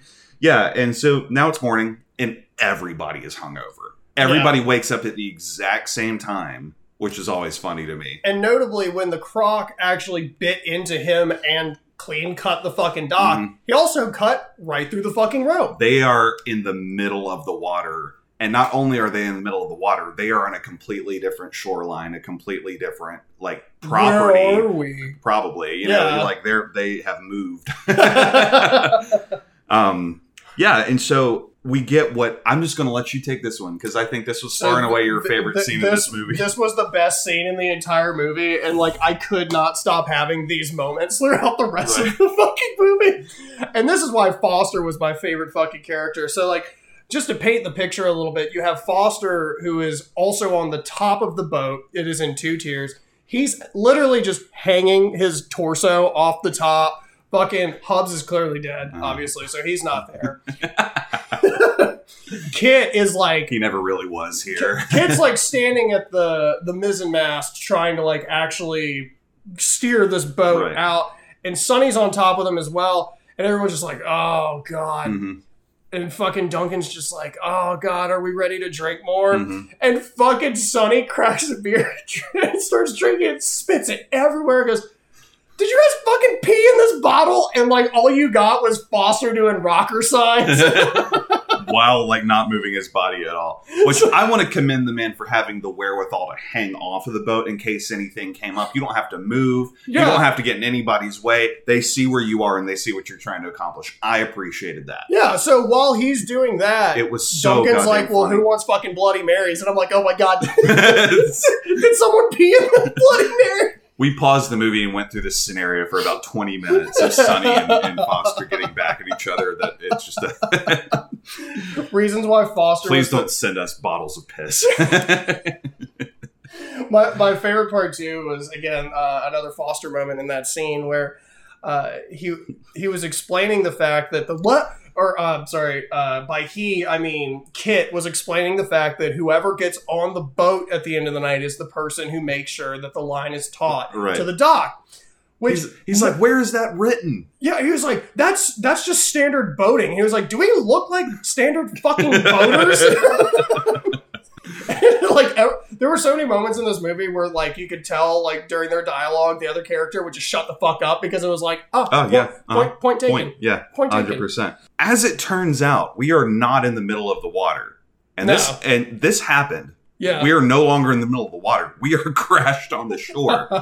Yeah, and so now it's morning and everybody is hungover. Everybody wakes up at the exact same time, which is always funny to me. And notably, when the croc actually bit into him and clean cut the fucking dock, Mhm. he also cut right through the fucking rope. They are in the middle of the water, and not only are they in the middle of the water, they are on a completely different shoreline, a completely different like property. Where are we? Probably, you Yeah. know, like they're they have moved. um, yeah, and so we get what I'm just going to let you take this one because I think this was far and away your th- favorite th- scene this, in this movie. This was the best scene in the entire movie, and like I could not stop having these moments throughout the rest Right. of the fucking movie. And this is why Foster was my favorite fucking character. So like just to paint the picture a little bit, you have Foster who is also on the top of the boat. It is in two tiers. He's literally just hanging his torso off the top. Fucking Hobbs is clearly dead, Uh-huh. obviously, so he's not there. Kit is like he never really was here. Kit's like standing at the the mizzen mast trying to like actually steer this boat Right. out, and Sunny's on top of them as well. And everyone's just like, "Oh God!" Mhm, And fucking Duncan's just like, "Oh God, are we ready to drink more?" mhm. And fucking Sunny cracks a beer and starts drinking it, spits it everywhere. Goes, "Did you guys fucking pee in this bottle?" And like all you got was Foster doing rocker signs. While like not moving his body at all, which I want to commend the man for having the wherewithal to hang off of the boat in case anything came up. You don't have to move. You don't have to get in anybody's way. They see where you are and they see what you're trying to accomplish. I appreciated that. yeah. So while he's doing that, It was so. Duncan's like, well, funny. who wants fucking Bloody Marys? And I'm like, oh my god, did someone pee in the Bloody Mary? We paused the movie and went through this scenario for about 20 minutes of Sunny and, and Foster getting back at each other. That it's just a. Reasons why Foster. Please don't send us bottles of piss. My my favorite part too was again uh, another Foster moment in that scene where uh, he he was explaining the fact that the what or uh, sorry uh, by he I mean Kit was explaining the fact that whoever gets on the boat at the end of the night is the person who makes sure that the line is taut Right. to the dock. Which he's, he's like, where is that written? Yeah, he was like, "That's that's just standard boating." He was like, "Do we look like standard fucking boaters?" like, there were so many moments in this movie where like you could tell like during their dialogue the other character would just shut the fuck up because it was like oh, Oh, point, yeah, point, uh-huh. point taken Point. Yeah. point taken Hundred percent. As it turns out, we are not in the middle of the water, and No. this and this happened. Yeah We are no longer in the middle of the water. We are crashed on the shore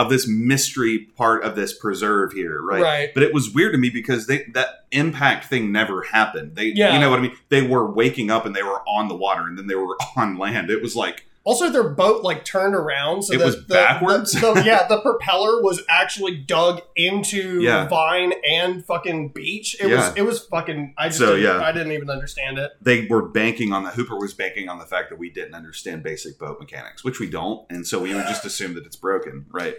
of this mystery part of this preserve here, right? Right. But it was weird to me because they that impact thing never happened. They, Yeah. you know what I mean? They were waking up and they were on the water, and then they were on land. It was like Also, their boat like turned around, so It that was the, backwards? The, the- yeah, the propeller was actually dug into Yeah. vine and fucking beach. It Yeah. was it was fucking. I just So, didn't, yeah. I didn't even understand it. they were banking on the Hooper was banking on the fact that we didn't understand basic boat mechanics, which we don't, and so we would just assume that it's broken, right?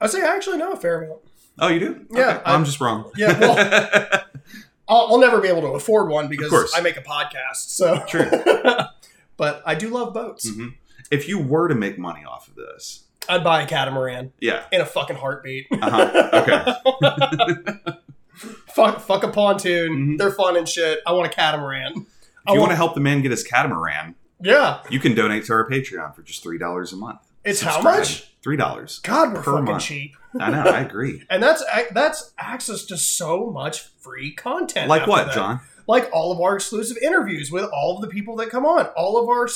I say I actually know a fair amount. Oh, you do? Yeah, Okay. I'm just wrong. Yeah, well- I'll, I'll never be able to afford one because. I make a podcast. So True. but I do love boats. Mhm. If you were to make money off of this, I'd buy a catamaran yeah, in a fucking heartbeat. uh-huh. okay. fuck, fuck a pontoon. Mhm. They're fun and shit. I want a catamaran. I If you want to help the man get his catamaran, Yeah, you can donate to our Patreon for just three dollars a month. it's how much? Three dollars. God, we're fucking month. cheap. I know. I agree. And that's that's access to so much free content. like what, that. John? Like all of our exclusive interviews with all of the people that come on, all of our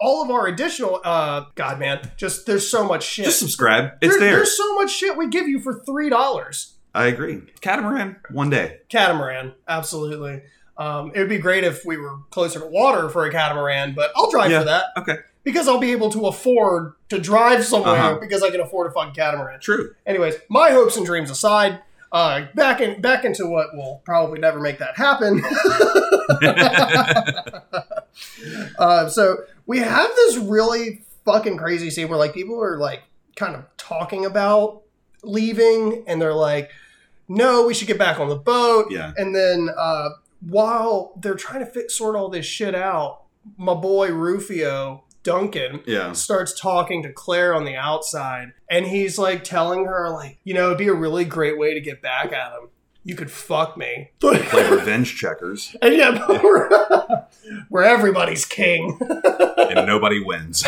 all of our additional. uh God, man, just there's so much shit. Just subscribe. It's There- there. There's so much shit we give you for three dollars. I agree. Catamaran, one day. Catamaran, absolutely. Um, it would be great if we were closer to water for a catamaran, but I'll drive Yeah. for that Okay. because I'll be able to afford to drive somewhere Uh-huh. because I can afford a fucking catamaran. True. Anyways, my hopes and dreams aside, uh, back in back into what will probably never make that happen. uh, so we have this really fucking crazy scene where like people are like kind of talking about leaving, and they're like, "No, we should get back on the boat." Yeah. And then uh, while they're trying to fit sort all this shit out, my boy Rufio Duncan Yeah. starts talking to Claire on the outside, and he's like telling her, like, you know, it'd be a really great way to get back at him. You could fuck me. Play revenge checkers, and yeah, we're, where everybody's king. and nobody wins.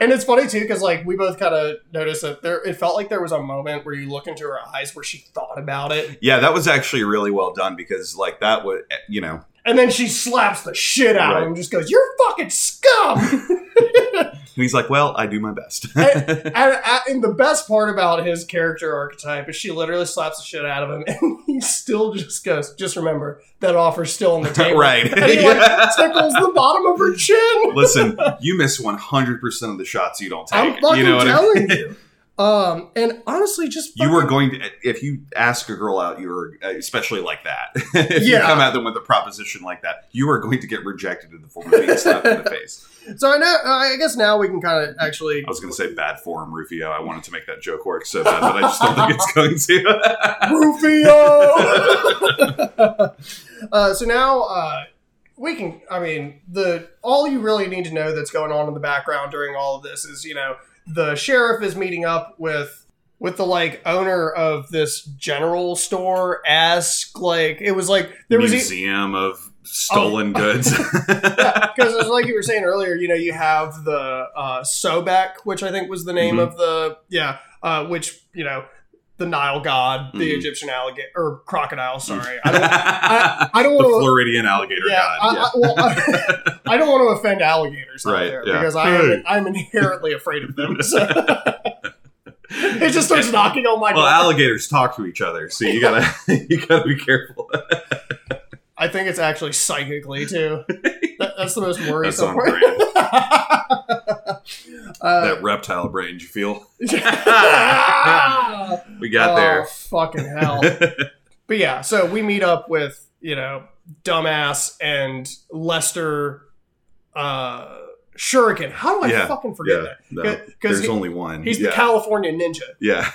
And it's funny too, because like we both kind of noticed that there, it felt like there was a moment where you look into her eyes where she thought about it, yeah, that was actually really well done because, like, that would, eh, you know, and then she slaps the shit out of him, and just goes, "You're fucking scum." And he's like, "Well, I do my best." and, and, and the best part about his character archetype is she literally slaps the shit out of him, and he still just goes, "Just remember that offer's still on the table." right? And he like tickles the bottom of her chin. Listen, you miss one hundred percent of the shots you don't take. I'm fucking you know what I telling mean? you. Um, and honestly, just You were going to, if you ask a girl out, you were, especially like that, if you Yeah. come at them with a proposition like that, you are going to get rejected in the form of being slapped in the face. So I know. I guess now we can kind of actually. I was going to say bad form, Rufio. I wanted to make that joke work so bad, but I just don't think it's going to. Rufio. uh, so now uh, we can. I mean, the all you really need to know that's going on in the background during all of this is, you know, the sheriff is meeting up with with the like owner of this general store. Ask like it was like there was. e- Museum of stolen Oh. goods. because it's like you were saying earlier, you know, you have the uh, Sobek, which I think was the name Mhm. of the yeah, uh, which you know, the Nile god, the Mhm. Egyptian alligator or crocodile. Sorry, I don't, I, I don't the want to. Floridian alligator Yeah, god. I, yeah. I, well, I, don't want to offend alligators out Right, there yeah. because I am, I'm inherently afraid of them. So. it just starts knocking on my well, door. alligators talk to each other, so you gotta you gotta be careful. I think it's actually psychically too. That, that's the most worrisome on part. uh, that reptile brain, you feel? We got oh, there. fucking hell. but yeah, so we meet up with, you know, dumbass and Lester uh Shuriken. How do I Yeah, fucking forget yeah, no, there's he- only one. He's yeah. the California ninja. Yeah.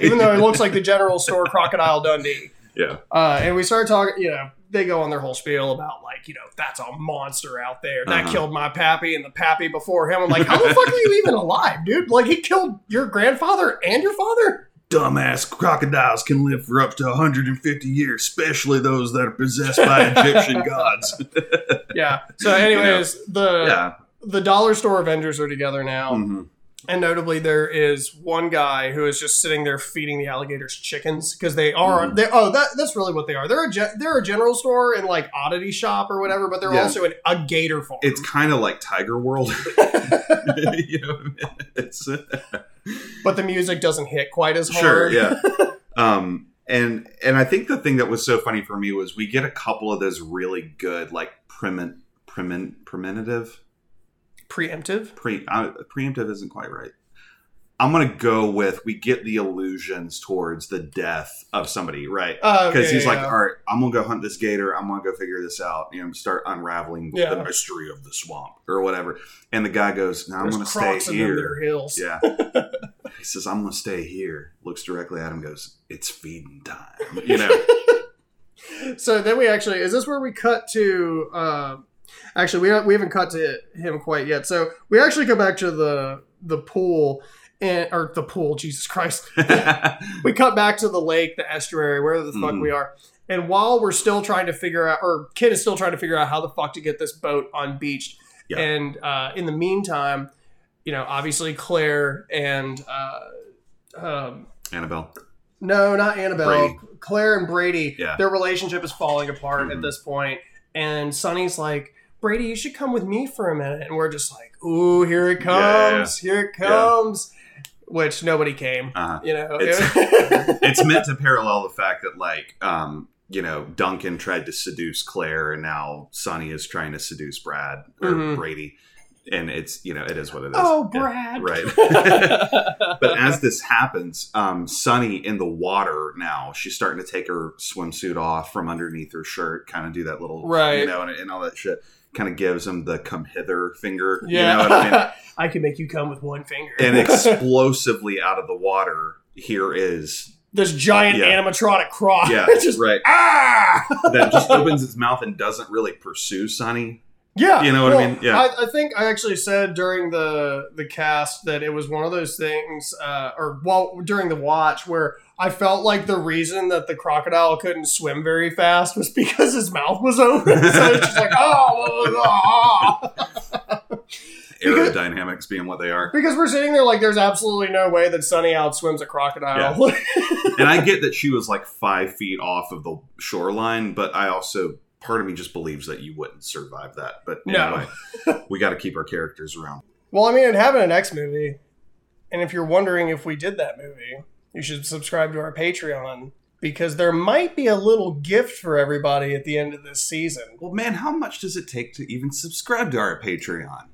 Even though he looks like the general store crocodile Dundee. Yeah. Uh, and we started talking, you know, they go on their whole spiel about like, you know, that's a monster out there. That Uh-huh. killed my pappy and the pappy before him. I'm like, how the fuck are you even alive, dude? Like he killed your grandfather and your father? Dumbass crocodiles can live for up to 150 years, especially those that are possessed by Egyptian gods. Yeah. So anyways, the yeah. the dollar store Avengers are together now, Mhm. And notably there is one guy who is just sitting there feeding the alligators chickens because they are Mhm. they oh that that's really what they are. They're a ge- they're a general store and like oddity shop or whatever, but they're Yeah. also an, a gator farm. It's kind of like Tiger World. you know, it's but the music doesn't hit quite as hard. sure, yeah. Um, and and I think the thing that was so funny for me was we get a couple of those really good like premin, premin, prementative Preemptive. pre uh, preemptive isn't quite right. I'm gonna go with we get the illusions towards the death of somebody, right? Because yeah, he's yeah, like, yeah. all right, I'm gonna go hunt this gator. I'm gonna go figure this out. You know, start unraveling Yeah. the mystery of the swamp or whatever. And the guy goes, "No, I'm gonna stay here." Yeah. he says, I'm going to stay here. Looks directly at him, goes, It's feeding time. You know? So then we actually is this where we cut to? Uh, actually, we we haven't cut to him quite yet. So we actually go back to the the pool and or the pool. Jesus Christ, we cut back to the lake, the estuary, wherever the fuck Mhm. we are. And while we're still trying to figure out, or Kit is still trying to figure out how the fuck to get this boat on beach. Yeah. And uh, in the meantime, you know, obviously Claire and uh, um, Annabelle. no, not Annabelle. Brady. Claire and Brady. Yeah. Their relationship is falling apart Mhm. at this point, and Sunny's like, "Brady, you should come with me for a minute." And we're just like, "Ooh, here it Yeah, yeah, comes! Here it comes!" Which nobody came. Uh-huh. You know, It's- It's meant to parallel the fact that, like, um, you know, Duncan tried to seduce Claire, and now Sunny is trying to seduce Brad or Mhm. Brady. And it's, you know, it is what it is. oh, Yeah. Brad. Right. But as this happens, um, Sunny in the water now, she's starting to take her swimsuit off from underneath her shirt, kind of do that little, Right. you know, and, and all that shit. Kind of gives him the come hither finger. yeah, You know what I mean? I can make you come with one finger. And explosively out of the water, here is, this giant Yeah. animatronic croc. yeah, just right. ah. That just opens its mouth and doesn't really pursue Sunny. Yeah, You know what I mean? Yeah. I, I think I actually said during the the cast that it was one of those things, uh, or well, during the watch where I felt like the reason that the crocodile couldn't swim very fast was because his mouth was open. so it's just like, oh, oh, oh. Aerodynamics being what they are. because we're sitting there like there's absolutely no way that Sunny outswims a crocodile. And I get that she was like five feet off of the shoreline, but I also part of me just believes that you wouldn't survive that. But No. anyway, we got to keep our characters around. well, I mean, it having an X movie, and if you're wondering if we did that movie, you should subscribe to our Patreon because there might be a little gift for everybody at the end of this season. Well, man, how much does it take to even subscribe to our Patreon?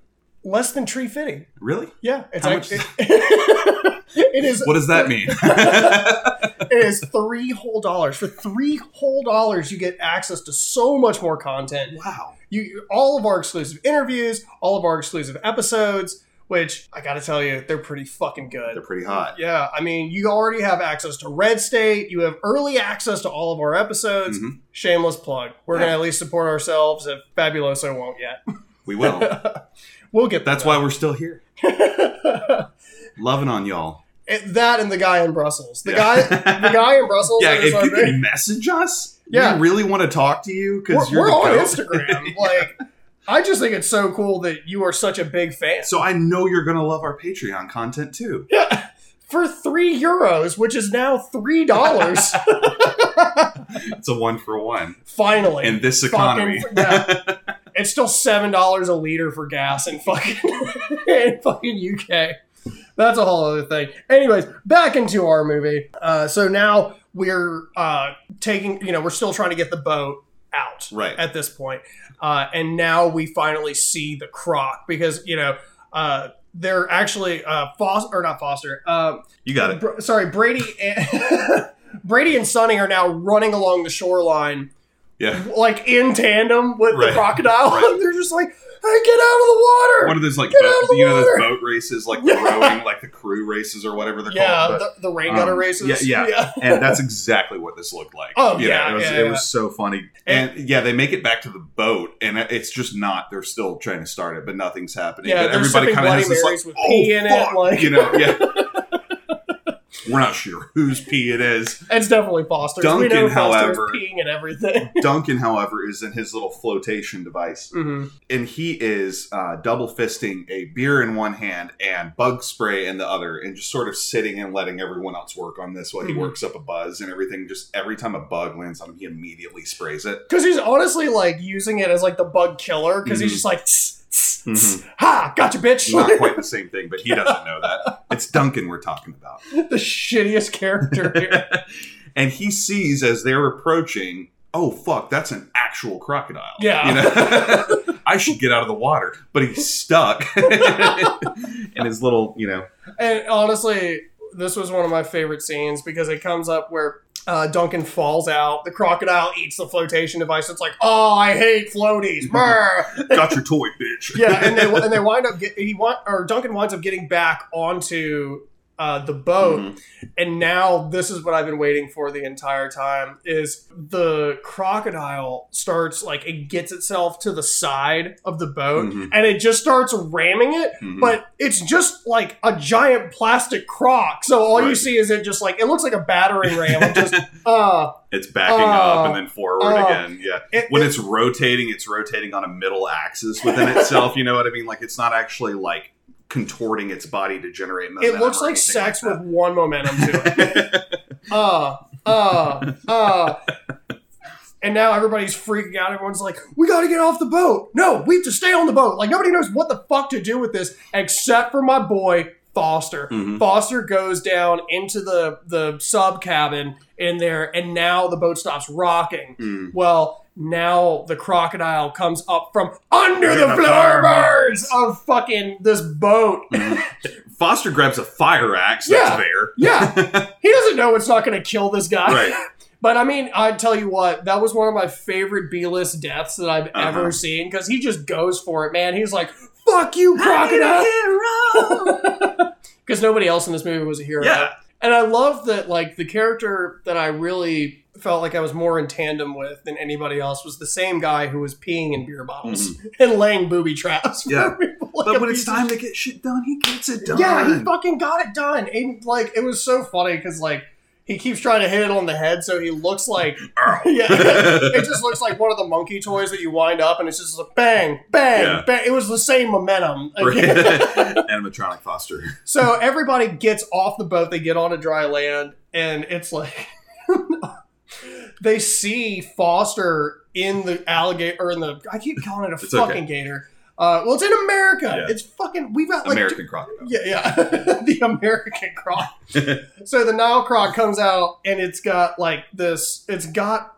Less than tree fitting. Really? Yeah, it's How actually it is. What does that mean? It is three whole dollars. For three whole dollars, you get access to so much more content. wow. You all of our exclusive interviews, all of our exclusive episodes. Which I got to tell you, they're pretty fucking good. They're pretty hot. Yeah, I mean, you already have access to Red State. You have early access to all of our episodes. Mhm. Shameless plug. We're Yeah. gonna at least support ourselves if Fabuloso won't yet. We will. we'll get That's why we're still here. Loving on y'all. that and the guy in Brussels. The Yeah. guy, the guy in Brussels. Yeah, if you can message us, Yeah. we really want to talk to you we're, because you're we're on goat. Instagram. Like, I just think it's so cool that you are such a big fan. So I know you're gonna love our Patreon content too. Yeah, for three euros, which is now three dollars. It's a one for one Finally, in this Fucking- economy. yeah. It's still seven dollars a liter for gas in fucking in fucking UK. That's a whole other thing. Anyways, back into our movie. Uh, so now we're uh, taking, you know, we're still trying to get the boat out Right. at this point. Uh, and now we finally see the croc because, you know, uh, they're actually uh, Foster, or not Foster, uh, You got it. Br- sorry, Brady and Brady and Sunny are now running along the shoreline Yeah. like in tandem with Right. the crocodile. Right. And they're just like, hey, get out of the water. One of those like boat, out of the you know those boat races, like the rowing, like the crew races or whatever they're yeah, called. Yeah, the, the rain gutter um, races. yeah, yeah. yeah. and that's exactly what this looked like. Oh, You know, yeah, it was, yeah, it was so funny. And, yeah, they make it back to the boat, and it's just not. They're still trying to start it, but nothing's happening. Yeah, but everybody kind of has this like, with oh, in it, like- you know, yeah. We're not sure whose pee it is. It's definitely Foster's. we Duncan, know Foster's however- peeing and everything. Duncan, however, is in his little flotation device, hmm and he is uh, double fisting a beer in one hand and bug spray in the other, and just sort of sitting and letting everyone else work on this while he Mhm. works up a buzz and everything. Just every time a bug lands on him, he immediately sprays it. Because he's honestly like using it as like the bug killer. Because he's Mhm. just like, "Tss, tss, tss. Mhm. ha, gotcha, bitch. Not quite the same thing, but he doesn't know that. It's Duncan we're talking about. the shittiest character here. and he sees as they're approaching, oh fuck, that's an actual crocodile. Yeah. You know? I should get out of the water. But he's stuck in his little, you know. And honestly, this was one of my favorite scenes because it comes up where uh, Duncan falls out. The crocodile eats the flotation device. It's like, oh, I hate floaties. Got your toy, bitch. yeah, and they and they wind up get, he want or Duncan winds up getting back onto uh, the boat, Mhm. and now this is what I've been waiting for the entire time: is the crocodile starts like it gets itself to the side of the boat, Mhm. and it just starts ramming it, Mhm. but it's just like a giant plastic croc. So all you see is it just like it looks like a battering ram. It just uh, it's backing Oh. up and then forward Oh. again. Yeah. it, When it- it's rotating, it's rotating on a middle axis within itself. You know what I mean? Like it's not actually like contorting its body to generate momentum. it looks like sex like with one momentum to it. uh, uh, uh. And now everybody's freaking out. Everyone's like, we gotta get off the boat. No, we have to stay on the boat. Like, nobody knows what the fuck to do with this except for my boy, Foster. Mhm. Foster goes down into the, the sub cabin in there, and now the boat stops rocking. Mm. Well, now the crocodile comes up from under the the floorboards of fucking this boat. Foster grabs a fire axe Yeah. that's there. Yeah. He doesn't know it's not going to kill this guy. Right. But I mean, I tell you what, that was one of my favorite B-list deaths that I've Uh-huh. ever seen because he just goes for it, man. He's like, "Fuck you, crocodile," because nobody else in this movie was a hero. Yeah. and I love that. Like the character that I really felt like I was more in tandem with than anybody else was the same guy who was peeing in beer bottles mm-hmm. and laying booby traps. for Yeah. people like But when it's time to get shit done, he gets it done. yeah, he fucking got it done. And like it was so funny because like he keeps trying to hit it on the head, so he looks like yeah, it just looks like one of the monkey toys that you wind up, and it's just like bang, bang, Yeah. bang. It was the same momentum. Animatronic Foster. so everybody gets off the boat, they get onto dry land, and it's like they see Foster in the alligator or in the I keep calling it a It's fucking okay. gator. Uh, well, it's in America. Yeah. It's fucking. We've got like American crocodile. yeah, yeah. the American croc. so the Nile croc comes out and it's got like this. It's got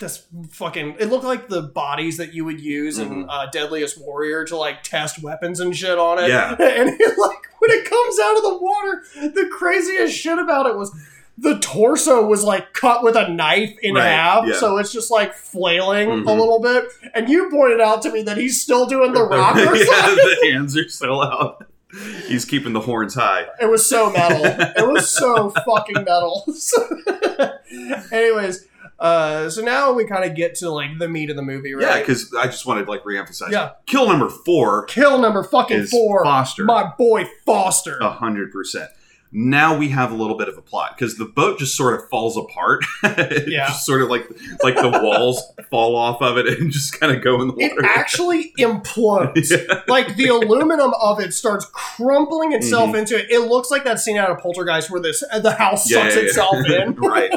this fucking. It looked like the bodies that you would use in Mhm. uh, Deadliest Warrior to like test weapons and shit on it. Yeah. And it, like when it comes out of the water, the craziest shit about it was. The torso was like cut with a knife in Right, half, yeah. so it's just like flailing a Mhm. little bit. And you pointed out to me that he's still doing the rocker yeah, the hands are still out. He's keeping the horns high. It was so metal. it was so fucking metal. Anyways, uh, so now we kind of get to like the meat of the movie, right? Yeah, because I just wanted to like reemphasize. Yeah. Kill number four kill number fucking four, Foster. my boy Foster. A hundred percent. Now we have a little bit of a plot because the boat just sort of falls apart. Yeah. just sort of like like the walls fall off of it and just kind of go in the water. It actually implodes. Yeah. Like the aluminum of it starts crumpling itself Mhm. into it. It looks like that scene out of Poltergeist where this the house Yeah, sucks yeah. itself in. right.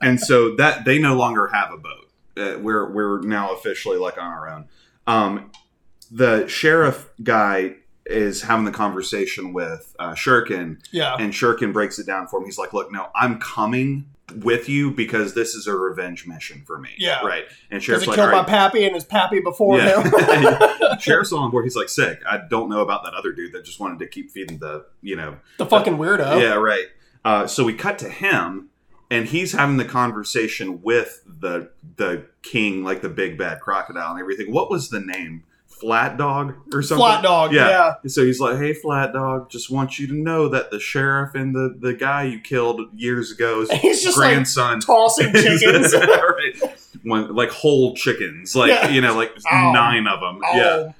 And so that they no longer have a boat. Uh, we're we're now officially like on our own. Um, the sheriff guy is having the conversation with uh, Shurkin, Yeah. and Shurkin breaks it down for him. He's like, "Look, no, I'm coming with you because this is a revenge mission for me." Yeah. right. And Sheriff's he like, killed "All my pappy and his pappy before Yeah. him. Sheriff's on board. He's like, "Sick. I don't know about that other dude that just wanted to keep feeding the, you know, the fucking weirdo. yeah, right. Uh, so we cut to him, and he's having the conversation with the the king, like the big bad crocodile and everything. What was the name? Flat Dog or something? Flat dog. Yeah. yeah. So he's like, "Hey, Flat Dog, just want you to know that the sheriff and the the guy you killed years ago is He's just like grandson." tossing chickens. right. One, like whole chickens, like Yeah. you know, like Ow. nine of them. Oh, Yeah.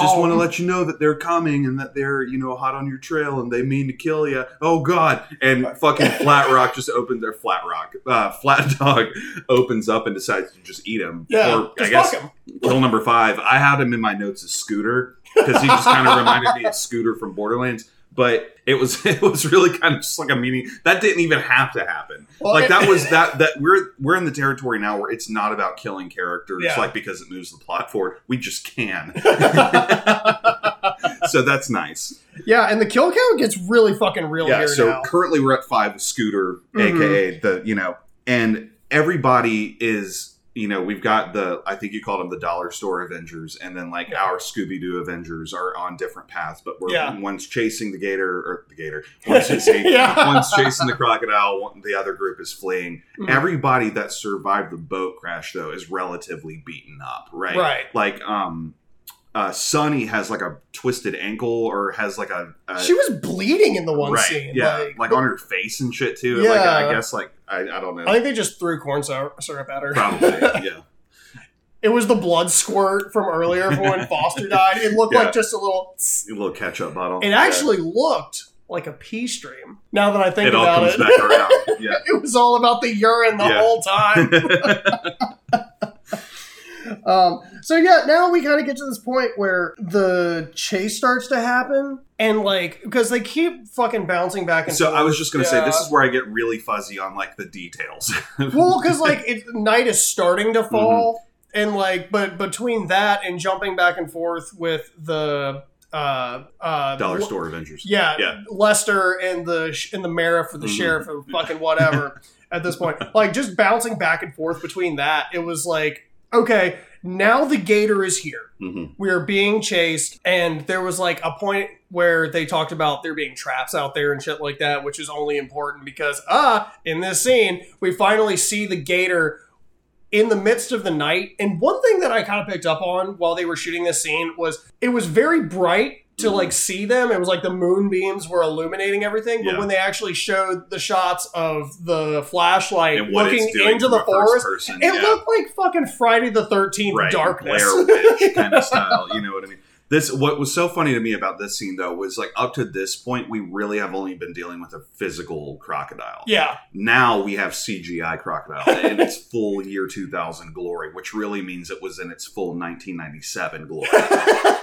Just Oh. want to let you know that they're coming and that they're, you know, hot on your trail and they mean to kill you. Oh God! And fucking Flat Rock just opened their Flat Rock, uh, Flat Dog opens up and decides to just eat him. Yeah, Or I guess him. kill number five. I had him in my notes as Scooter because he just kind of reminded me of Scooter from Borderlands. But it was it was really kind of just like a meaning that didn't even have to happen. Well, like that was that that we're we're in the territory now where it's not about killing characters Yeah. like because it moves the plot forward. We just can. so that's nice. yeah, and the kill count gets really fucking real yeah. So now. currently we're at five with Scooter, Mhm. aka the you know, and everybody is you know we've got the I think you called them the dollar store Avengers, and then like our Scooby Doo Avengers are on different paths, but we're Yeah. one's chasing the gator or the gator, one's chasing, Yeah. one's chasing the crocodile, one, the other group is fleeing. Mhm. Everybody that survived the boat crash though is relatively beaten up, right? Right. Like um. Uh, Sunny has like a twisted ankle, or has like a, a She was bleeding in the one right, scene. Yeah, like, like, on her face and shit too. Like Yeah. I guess like I, I don't know. I think they just threw corn syrup at her. Probably, yeah. It was the blood squirt from earlier from when Foster died. It looked Yeah. like just a little. A little ketchup bottle. It actually looked like a pee stream. Now that I think it about it. Yeah. it was all about the urine the Yeah. whole time. Um, so yeah, now we kind of get to this point where the chase starts to happen, and like because they keep fucking bouncing back and so forth. I was just gonna say this is where I get really fuzzy on like the details. well, because like it, night is starting to fall, Mm-hmm. and like but between that and jumping back and forth with the uh uh Dollar store Avengers. yeah, Yeah. Lester and the sh- and the mayor for the Mhm. sheriff or fucking whatever at this point. Like just bouncing back and forth between that, it was like, okay, now the gator is here. hmm We are being chased, and there was like a point where they talked about there being traps out there and shit like that, which is only important because ah, in this scene, we finally see the gator in the midst of the night. And one thing that I kind of picked up on while they were shooting this scene was it was very bright to Mhm. like see them. It was like the moonbeams were illuminating everything. But Yeah. when they actually showed the shots of the flashlight And what looking it's doing into from the a first forest, person, it yeah. looked like fucking Friday the Thirteenth right, darkness. Blair Witch kind of style. You know what I mean? This what was so funny to me about this scene though was like up to this point we really have only been dealing with a physical crocodile. yeah, Now we have CGI crocodile in its full year 2000 glory, which really means it was in its full 1997 glory.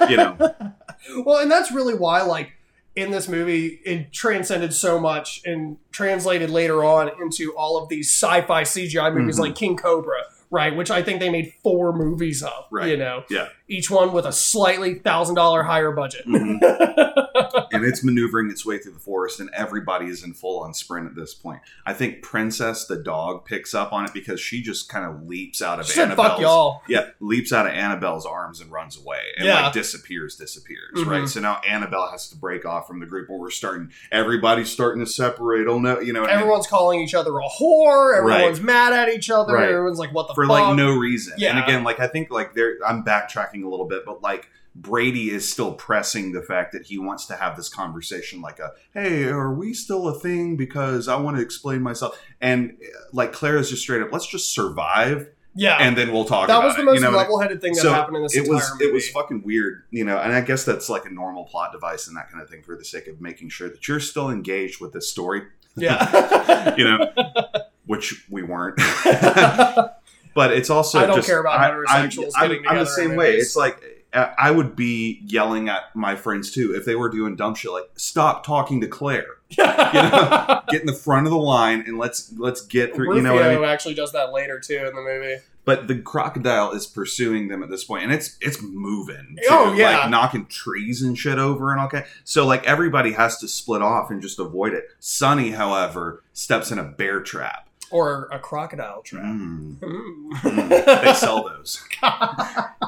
You know, well, and that's really why, like, in this movie, it transcended so much and translated later on into all of these sci-fi CGI movies Mhm. like King Cobra, right? Which I think they made four movies of, Right. you know, Yeah. Each one with a slightly thousand dollar higher budget. Mhm. and it's maneuvering its way through the forest, and everybody is in full on sprint at this point. I think Princess the dog picks up on it because she just kind of leaps out of She said, Annabelle's "Fuck y'all." Yeah, leaps out of Annabelle's arms and runs away, and Yeah. like disappears, disappears. Mhm. Right. So now Annabelle has to break off from the group, where we're starting. Everybody's starting to separate. Oh no, you know. what I mean? Everyone's calling each other a whore. Everyone's mad at each other. Right. Everyone's like, "What the for fuck?" like no reason. Yeah. And again, like I think like there, I'm backtracking a little bit, but like Brady is still pressing the fact that he wants to have this conversation, like a, "Hey, are we still a thing?" Because I want to explain myself. And uh, like Claire is just straight up, "Let's just survive, yeah, and then we'll talk." that was the most you know, level-headed thing that So, happened in this it entire was movie. it was fucking weird, you know, and I guess that's like a normal plot device and that kind of thing for the sake of making sure that you're still engaged with this story, yeah. you know, which we weren't. but it's also I don't just, care about I- heterosexuals I'm, getting I'm the same way. It's like uh, I would be yelling at my friends too if they were doing dumb shit like stop talking to Claire, yeah. get in the front of the line and let's let's get through. You know what I mean? actually does that later too in the movie. But the crocodile is pursuing them at this point, and it's it's moving. Too, Oh, yeah. like knocking trees and shit over and all okay. So like everybody has to split off and just avoid it. Sunny, however, steps in a bear trap. Or a crocodile trap. Mm. Mm. They sell those,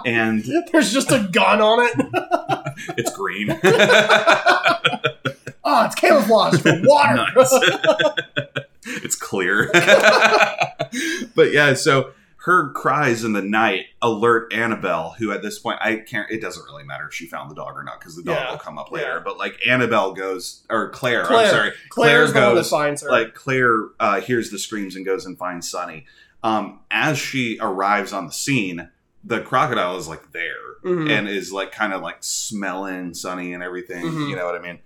and There's just a gun on it. it's green. Oh, it's camouflage for water. It's clear. but yeah, so her cries in the night alert Annabelle, who at this point I can't. It doesn't really matter if she found the dog or not because the dog Yeah, will come up later. yeah. But like Annabelle goes, or Claire, Claire. I'm sorry, Claire's Claire the one that goes- finds her. like Claire uh, hears the screams and goes and finds Sunny. Um, as she arrives on the scene, the crocodile is like there Mhm. and is like kind of like smelling Sunny and everything. Mhm. You know what I mean?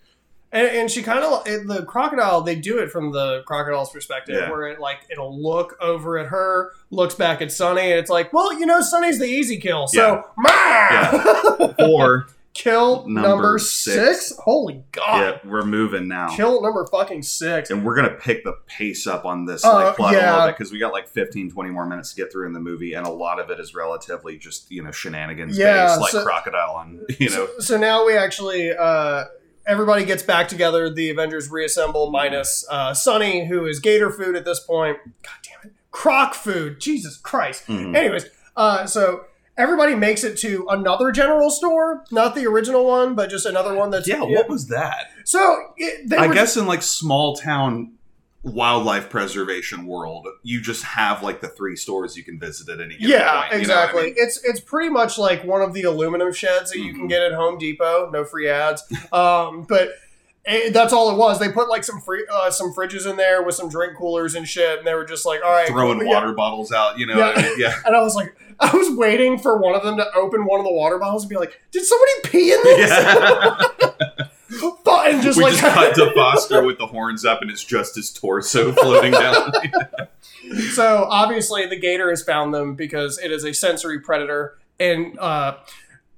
And, and she kind of the crocodile. They do it from the crocodile's perspective, Yeah. where it like it'll look over at her, looks back at Sunny, and it's like, well, you know, Sunny's the easy kill, so Yeah. Or kill number, Number six. six. Holy god, yeah, we're moving now. kill number fucking six. and we're gonna pick the pace up on this Uh, like plot a little bit because we got like 15 20 more minutes to get through in the movie and a lot of it is relatively just you know shenanigans Yeah, based like so- crocodile and you know So, so now we actually uh, everybody gets back together. The Avengers reassemble, minus uh, Sunny, who is Gator food at this point. God damn it, Croc food. Jesus Christ. mhm. Anyways, uh, so everybody makes it to another general store, not the original one, but just another one that's yeah what was that So it, they i guess in like small town wildlife preservation world you just have like the three stores you can visit at any given yeah, point, know I exactly. mean? It's it's pretty much like one of the aluminum sheds that you can Mhm. get at Home Depot. No free ads, um, but it, that's all it was. They put like some free uh, some fridges in there with some drink coolers and shit, and they were just like, all right, throwing water bottles out you know Yeah. I mean? yeah And I was like, I was waiting for one of them to open one of the water bottles and be like, did somebody pee in this? yeah But- and just we like just cut to Foster with the horns up, and it's just his torso floating down. So obviously, the gator has found them because it is a sensory predator. And uh,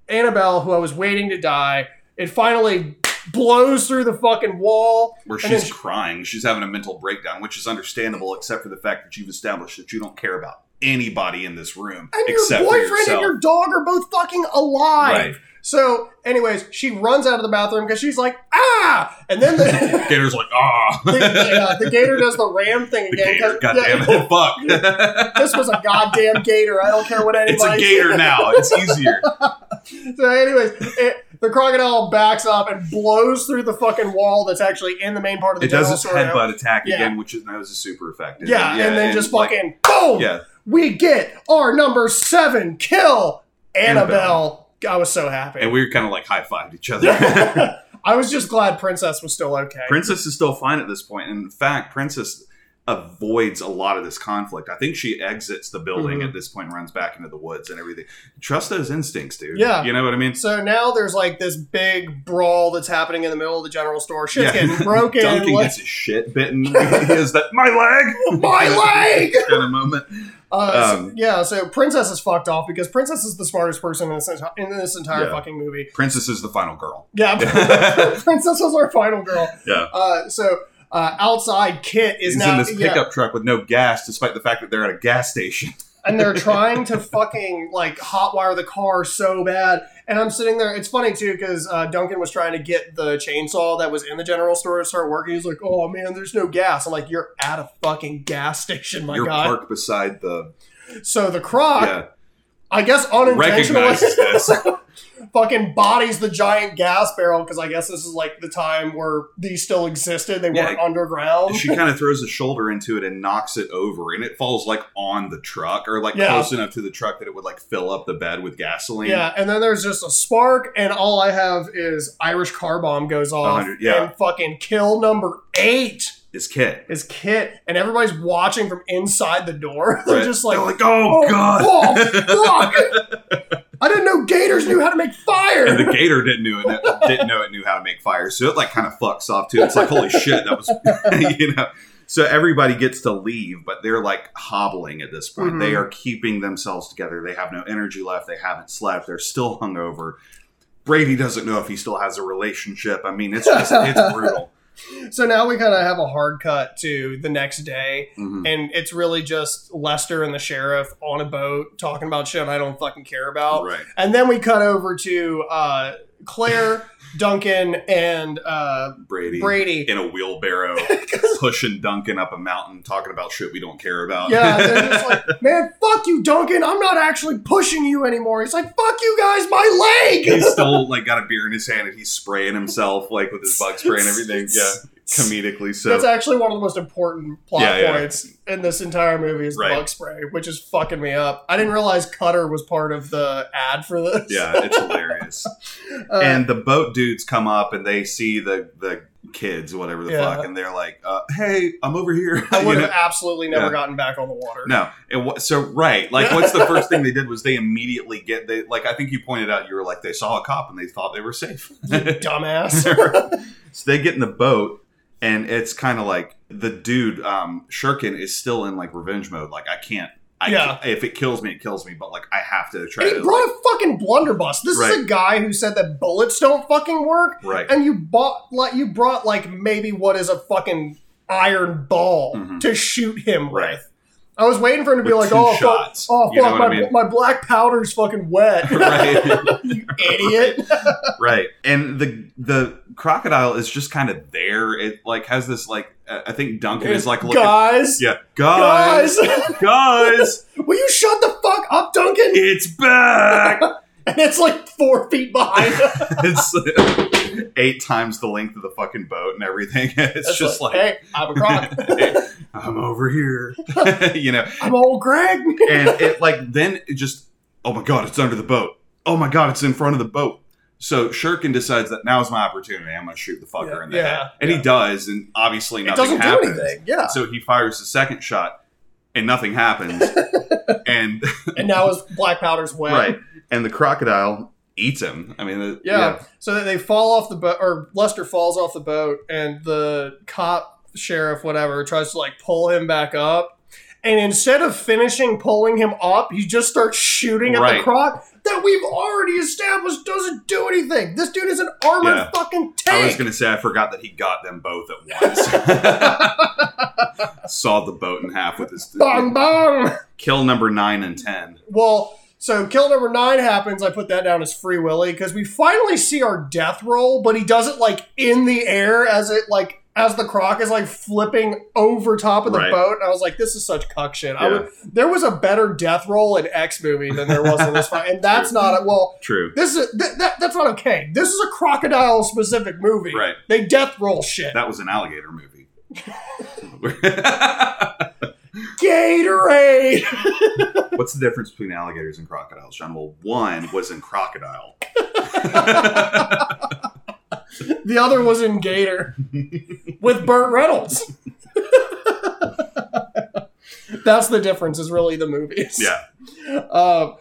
Annabelle, who I was waiting to die, it finally blows through the fucking wall. Where she's she- crying, she's having a mental breakdown, which is understandable, except for the fact that you've established that you don't care about anybody in this room And except your boyfriend yourself. and your dog are both fucking alive. Right. So, anyways, she runs out of the bathroom because she's like, ah! And then the, Gator's like, ah, the, yeah, the gator does the ram thing again. gator, goddamn yeah, it, fuck. This was a goddamn gator. I don't care what anybody it's a gator now. It's easier. So, anyways, it, the crocodile backs up and blows through the fucking wall that's actually in the main part of the It does its headbutt attack Yeah. again, which is, that was super effective. Yeah, and then just like, fucking boom. yeah, We get our number seven kill, Annabelle. Annabelle. I was so happy. and we were kind of like high fived each other. I was just glad Princess was still okay. Princess is still fine at this point. And in fact, Princess avoids a lot of this conflict. I think she exits the building Mhm. at this point and runs back into the woods and everything. Trust those instincts, dude. Yeah. You know what I mean? So now there's like this big brawl that's happening in the middle of the general store. Shit's Yeah. getting broken. Duncan like- gets his shit bitten. he has that, my leg! My leg! kind of moment. Uh, so- Um, yeah, so Princess is fucked off because Princess is the smartest person in this, enti- in this entire Yeah. fucking movie. Princess is the final girl. Yeah, Princess was our final girl. Yeah. Uh, so uh, outside, Kit is He's now in this yeah, pickup truck with no gas, despite the fact that they're at a gas station. And they're trying to fucking like hotwire the car so bad. And I'm sitting there. It's funny too because uh, Duncan was trying to get the chainsaw that was in the general store to start working. He's like, "Oh man, there's no gas." I'm like, "You're at a fucking gas station, my You're guy." parked beside the. So the croc, Yeah. I guess unintentionally, Recognizes this. fucking bodies the giant gas barrel because I guess this is like the time where these still existed. They Yeah. weren't underground. she kind of throws a shoulder into it and knocks it over, and it falls like on the truck or like Yeah. close enough to the truck that it would like fill up the bed with gasoline. Yeah, and then there's just a spark, and all I have is Irish car bomb goes off, 100, yeah. and fucking kill number eight His Kit. is Kit, and everybody's watching from inside the door. They're Right. just like, They're like, oh, oh god. oh, fuck! I didn't know gators knew how to make fire. and the gator didn't know it didn't know it knew how to make fire, so it like kind of fucks off too. It's like holy shit, that was you know. So everybody gets to leave, but they're like hobbling at this point. Mhm. They are keeping themselves together. They have no energy left. They haven't slept. They're still hungover. Brady doesn't know if he still has a relationship. I mean, it's just it's brutal. So now we kind of have a hard cut to the next day, Mhm. and it's really just Lester and the sheriff on a boat talking about shit I don't fucking care about. Right. And then we cut over to uh, Claire, Duncan, and uh, Brady, Brady. in a wheelbarrow pushing Duncan up a mountain, talking about shit we don't care about. Yeah, they're just like, man, fuck you, Duncan. I'm not actually pushing you anymore. He's like, fuck you guys, my leg. he's still like got a beer in his hand and he's spraying himself like with his bug spray and everything. Yeah, comedically. So That's actually one of the most important plot Yeah, yeah. points in this entire movie is the Right. bug spray, which is fucking me up. I didn't realize Cutter was part of the ad for this. yeah, it's hilarious. Uh, and the boat dudes come up and they see the the kids, whatever the Yeah. fuck, and they're like, uh, "Hey, I'm over here." I would have absolutely never Yeah. gotten back on the water. No, it wa- so right, like what's the first thing they did was they immediately get they like I think you pointed out you were like they saw a cop and they thought they were safe. Dumbass. so they get in the boat and it's kind of like the dude um Shirkin is still in like revenge mode. Like I can't. I Yeah. can't- if it kills me, it kills me. But like I have to try and he to brought like, a fucking blunderbuss. This is a guy who said that bullets don't fucking work, right. and you bought like you brought like maybe what is a fucking iron ball Mhm. to shoot him Right. with. I was waiting for him to be like, "Oh shots. fuck, oh You know fuck, my, I mean? my black powder's fucking wet." right. you idiot. right and the the crocodile is just kind of there it like has this like uh, i think duncan is like looking guys, yeah guys guys, guys will you shut the fuck up, Duncan? it's back and it's like four feet behind. it's eight times the length of the fucking boat and everything it's It's just like, hey, I'm a croc. i'm over here you know I'm old Greg. and it like then it just oh my god it's under the boat oh my god it's in front of the boat so Shirkin decides that now's my opportunity. I'm going to shoot the fucker Yeah, in the yeah, head, and yeah. he does, and obviously it doesn't happens. do anything. Yeah. So he fires the second shot, and nothing happens. and and now his black powder's wet. right, and the crocodile eats him. I mean, uh, the, Yeah. So that they fall off the boat, or Lester falls off the boat, and the cop, sheriff, whatever, tries to like pull him back up. And instead of finishing pulling him up, he just starts shooting at Right. the croc that we've already established doesn't do anything. This dude is an armored Yeah. fucking I was going to say I forgot that he got them both at once. Saw the boat in half with his bang bang. kill number nine and ten. Well, so kill number nine happens. I put that down as Free Willy because we finally see our death roll, but he does it like in the air as it like as the croc is like flipping over top of the Right. boat. And I was like, this is such cuck shit. I would, there was a better death roll in X movie than there was in this fight, and that's not a, well. True. This is th- that, that's not okay. This is a crocodile specific movie. Right. They death roll shit. That was an alligator movie. Gatorade. What's the difference between alligators and crocodiles, John? Well, one was in crocodile. The other was in Gator with Burt Reynolds. That's the difference. Is really the movies. yeah. Uh,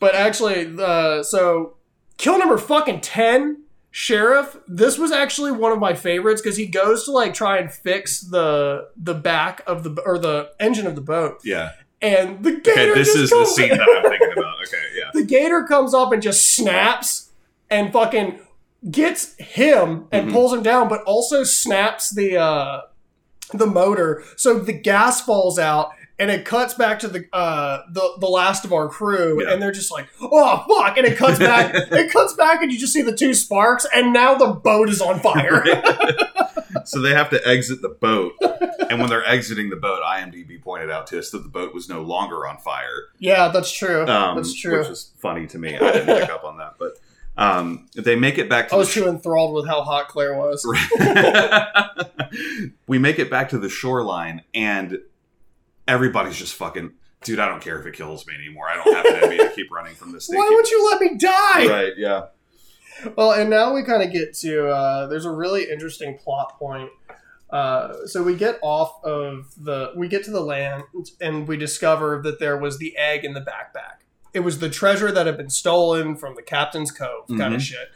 but actually, the so kill number fucking ten, sheriff. This was actually one of my favorites because he goes to like try and fix the the back of the or the engine of the boat, Yeah. and the gator. Okay, this is the scene that I'm thinking about. Okay, yeah. the gator comes up and just snaps and fucking gets him and Mhm. pulls him down, but also snaps the uh, the motor, so the gas falls out. And it cuts back to the uh, the the last of our crew, Yeah. and they're just like, "Oh fuck!" And it cuts back. it cuts back, and you just see the two sparks, and now the boat is on fire. so they have to exit the boat, and when they're exiting the boat, IMDb pointed out to us that the boat was no longer on fire. yeah, that's true. Um, that's true. Which was funny to me. I didn't pick up on that, but um, they make it back to I was the too enthralled with how hot Claire was. we make it back to the shoreline, and everybody's just fucking. Dude, I don't care if it kills me anymore. I don't have it in me to keep running from this thing. Why would you let me die? Right? Yeah. Well, and now we kind of get to uh, there's a really interesting plot point. Uh, so we get off of the we get to the land and we discover that there was the egg in the backpack. It was the treasure that had been stolen from the captain's cove, kind Mhm. of shit.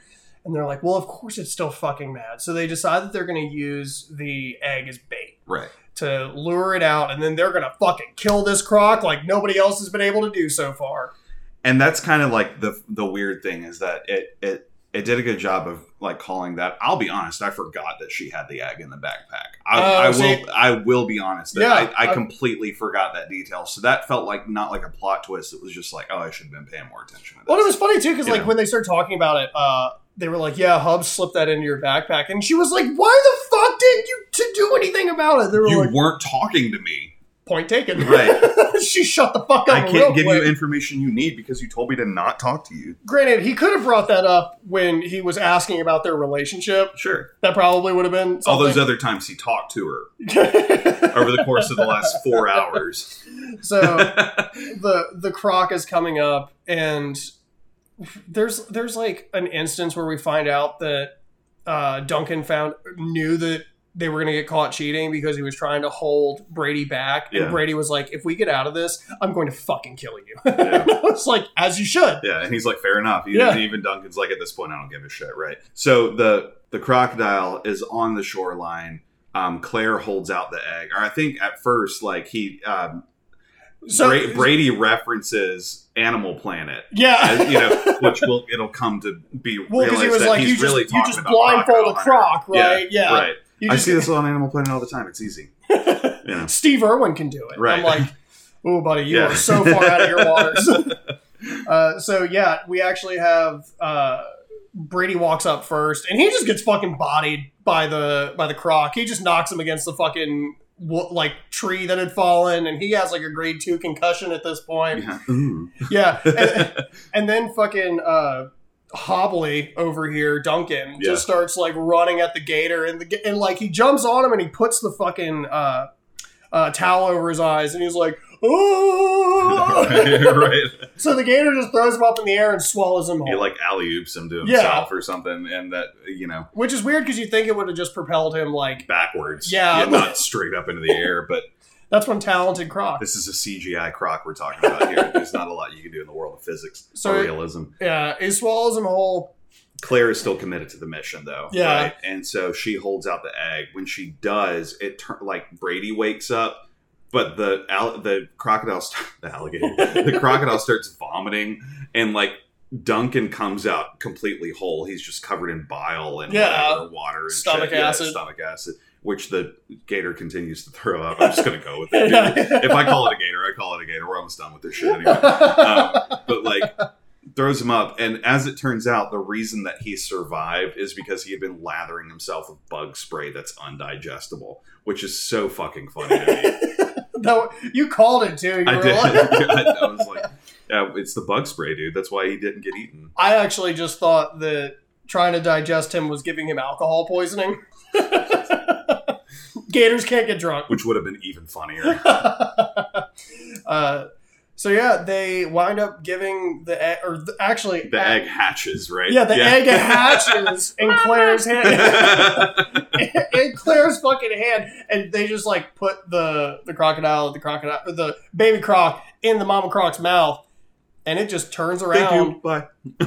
And they're like, well, of course it's still fucking mad. So they decide that they're going to use the egg as bait Right. to lure it out, and then they're going to fucking kill this croc like nobody else has been able to do so far. and that's kind of like the the weird thing is that it it it did a good job of like calling that. I'll be honest, I forgot that she had the egg in the backpack. I, Oh, I will see- I will be honest Yeah, I, I I- completely forgot that detail. So that felt like not like a plot twist. It was just like, oh, I should have been paying more attention to this. Well, it was funny too because like know. when they started talking about it, uh, they were like, "Yeah, Hub slipped that into your backpack," and she was like, "Why the fuck didn't you to do anything about it?" They were you like, weren't talking to me. "Point taken." Right. she shut the fuck up. I can't give quick. you information you need because you told me to not talk to you. Granted, he could have brought that up when he was asking about their relationship. Sure. That probably would have been All those other times he talked to her over the course of the last four hours. so the the croc is coming up and there's there's like an instance where we find out that uh, Duncan found knew that they were going to get caught cheating because he was trying to hold Brady back, and Yeah. Brady was like, "If we get out of this, I'm going to fucking kill you." Yeah. it's like as you should. Yeah, and he's like, fair enough. Even, Yeah. even Duncan's like, at this point, I don't give a shit, right? So the the crocodile is on the shoreline. Um, Claire holds out the egg, or I think at first, like he um, So Bra- Brady references Animal Planet, yeah, as, you know, which will it'll come to be well, because realized he was that like, he's "You just really you just about blindfold a croc, right? Yeah, right. I see this on Animal Planet all the time. It's easy. Yeah. Steve Irwin can do it. Right. I'm like, oh, buddy, you Yeah. are so far out of your waters. uh, so yeah, we actually have uh, Brady walks up first, and he just gets fucking bodied by the by the croc. He just knocks him against the fucking like tree that had fallen, and he has like a grade two concussion at this point. Yeah. Yeah, and, and then fucking. Uh, Hobbly over here, Duncan Yeah. just starts like running at the gator, and the and like he jumps on him and he puts the fucking uh, uh, towel over his eyes, and he's like, "Oh!" right. so the gator just throws him up in the air and swallows him He whole, like alley oops him to Yeah. himself or something, and that you know which is weird because you think it would have just propelled him like backwards. Yeah. not straight up into the air, but that's one talented croc. this is a CGI croc we're talking about here. There's not a lot you can do in the world of physics So- or realism. Yeah, he swallows him whole. Claire is still committed to the mission, though. Yeah. right? and so she holds out the egg. When she does, it turn like Brady wakes up, but the al- the crocodile, st- the alligator, the crocodile starts vomiting, and like. Duncan comes out completely whole. He's just covered in bile and Yeah. water and Stomach shit. Yeah, acid. stomach acid, which the gator continues to throw up. I'm just gonna go with it. if I call it a gator, I call it a gator. We're almost done with this shit anyway. Um, but like throws him up, and as it turns out, the reason that he survived is because he had been lathering himself with bug spray that's undigestible, which is so fucking funny to me. no, you called it too. You I were did. like- I was like, yeah, it's the bug spray, dude. That's why he didn't get eaten. I actually just thought that trying to digest him was giving him alcohol poisoning. Gators can't get drunk. Which would have been even funnier. uh, so yeah, they wind up giving the egg, or the, actually The egg hatches, right? Yeah, the egg hatches in Claire's hand, in Claire's fucking hand, and they just like put the the crocodile, the crocodile, the baby croc in the mama croc's mouth, and it just turns Thank around, you. Bye.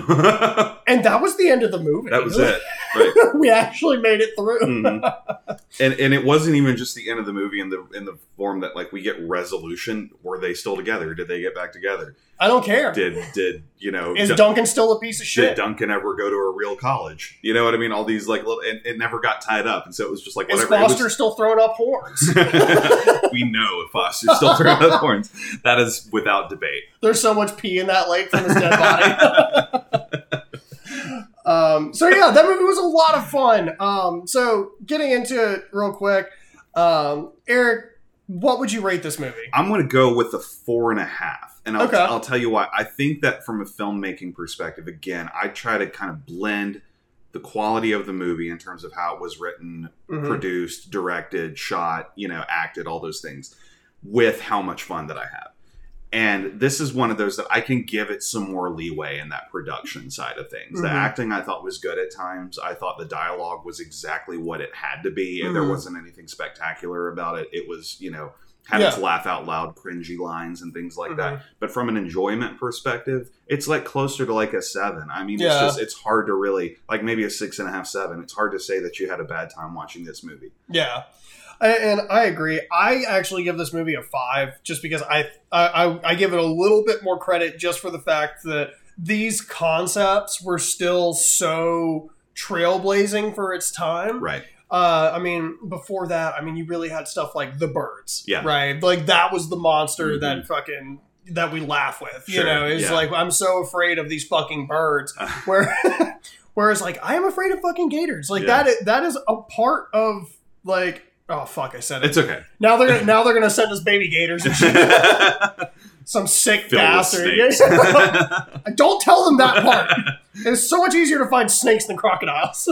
and that was the end of the movie. That was it. Right. we actually made it through. Mhm. And and it wasn't even just the end of the movie in the in the form that like we get resolution. Were they still together? Did they get back together? I don't care. Did did you know? Is Dun- Duncan still a piece of shit? did? Duncan ever go to a real college? You know what I mean? All these like little, it, it never got tied up, and so it was just like Is whatever. Was- Foster still throwing up horns? we know if Foster's still throwing up horns. That is without debate. There's so much pee in that lake from his dead body. Um, so yeah, that movie was a lot of fun. Um, so getting into it real quick, um, Eric, what would you rate this movie? I'm going to go with the four and a half. And I'll, Okay. I'll tell you why. I think that from a filmmaking perspective, again, I try to kind of blend the quality of the movie in terms of how it was written, Mhm. produced, directed, shot, you know, acted, all those things, with how much fun that I have. And this is one of those that I can give it some more leeway in that production side of things. The Mhm. acting I thought was good at times. I thought the dialogue was exactly what it had to be. and There wasn't anything spectacular about it. It was, you know, had its laugh out loud, cringy lines and things like Mhm. that. But from an enjoyment perspective, it's like closer to like a seven. I mean, it's just it's hard to really like maybe a six and a half, seven. It's hard to say that you had a bad time watching this movie. Yeah. And I agree. I actually give this movie a five, just because I, I I- give it a little bit more credit just for the fact that these concepts were still so trailblazing for its time. Right. Uh, I mean, before that, I mean, you really had stuff like the birds, Yeah. right? Like that was the monster Mhm. that fucking that we laugh with. You know, it's yeah. like I'm so afraid of these fucking birds. Where, whereas like I am afraid of fucking gators. Like Yeah. that is that is a part of like oh fuck I said it. It's okay. now they're gonna, now they're gonna send us baby gators and shit. Some sick bastard. Don't tell them that part. it's so much easier to find snakes than crocodiles.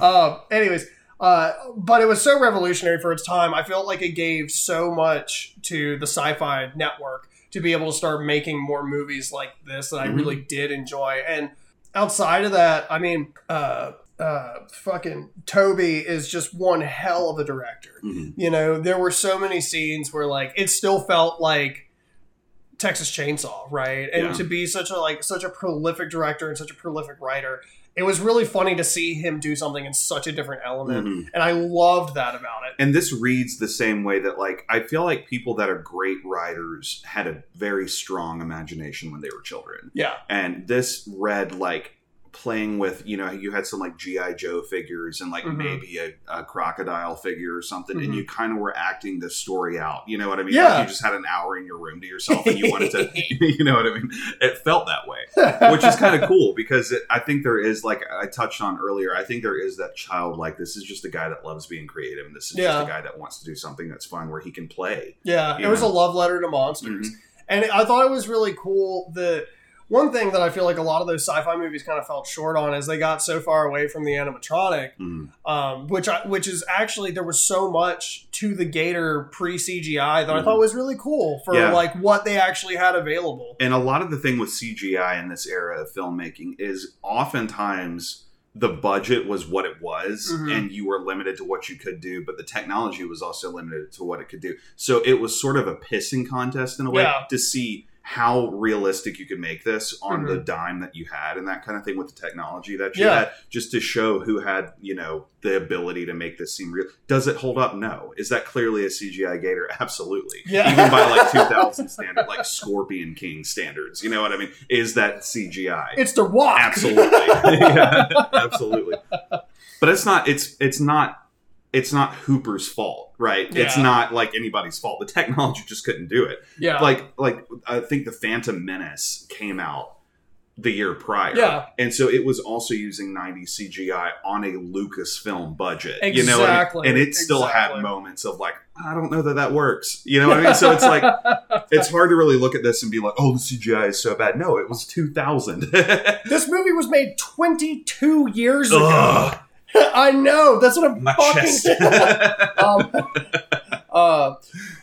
uh, anyways, uh, but it was so revolutionary for its time. I felt like it gave so much to the sci-fi network to be able to start making more movies like this that I Mhm. really did enjoy. And outside of that, I mean, uh, uh, fucking Tobe is just one hell of a director. Mhm. You know, there were so many scenes where like it still felt like Texas Chainsaw, right? And Yeah. to be such a like such a prolific director and such a prolific writer, it was really funny to see him do something in such a different element. Mhm. And I loved that about it. And this reads the same way that, like, I feel like people that are great writers had a very strong imagination when they were children. Yeah. And this read like playing with, you know, you had some like G.I. Joe figures and like Mhm. maybe a, a crocodile figure or something, Mhm. and you kind of were acting this story out. You know what I mean? Yeah. Like you just had an hour in your room to yourself and you wanted to, you know what I mean? It felt that way which is kind of cool because it, I think there is like I touched on earlier. I think there is that child like this is just a guy that loves being creative, and this is Yeah. just a guy that wants to do something that's fun where he can play. Yeah, it was a love letter to monsters. And I thought it was really cool that one thing that I feel like a lot of those sci-fi movies kind of felt short on is they got so far away from the animatronic, Mhm. um, which I, which is actually there was so much to the Gator pre CGI that I Mhm. thought was really cool for Yeah. like what they actually had available. And a lot of the thing with CGI in this era of filmmaking is oftentimes the budget was what it was Mhm. and you were limited to what you could do but the technology was also limited to what it could do so it was sort of a pissing contest in a way Yeah. to see how realistic you could make this on Mhm. the dime that you had and that kind of thing with the technology that you Yeah. had just to show who had you know the ability to make this seem real. Does it hold up? No. Is that clearly a cgi gator? Absolutely. Yeah. even by like 2000 standard like scorpion king standards you know what i mean? Is that cgi It's the rock. absolutely. Yeah, absolutely. But it's not it's it's not it's not hooper's fault right it's not like anybody's fault the technology just couldn't do it yeah. like like i think the phantom menace came out the year prior Yeah. and so it was also using 90 cgi on a lucasfilm budget you know I mean? And it still exactly. had moments of like i don't know that that works you know what i mean so it's like it's hard to really look at this and be like oh the cgi is so bad no it was 2000 this movie was made 22 years ago. Ugh, I know. That's what I'm my fucking um, uh,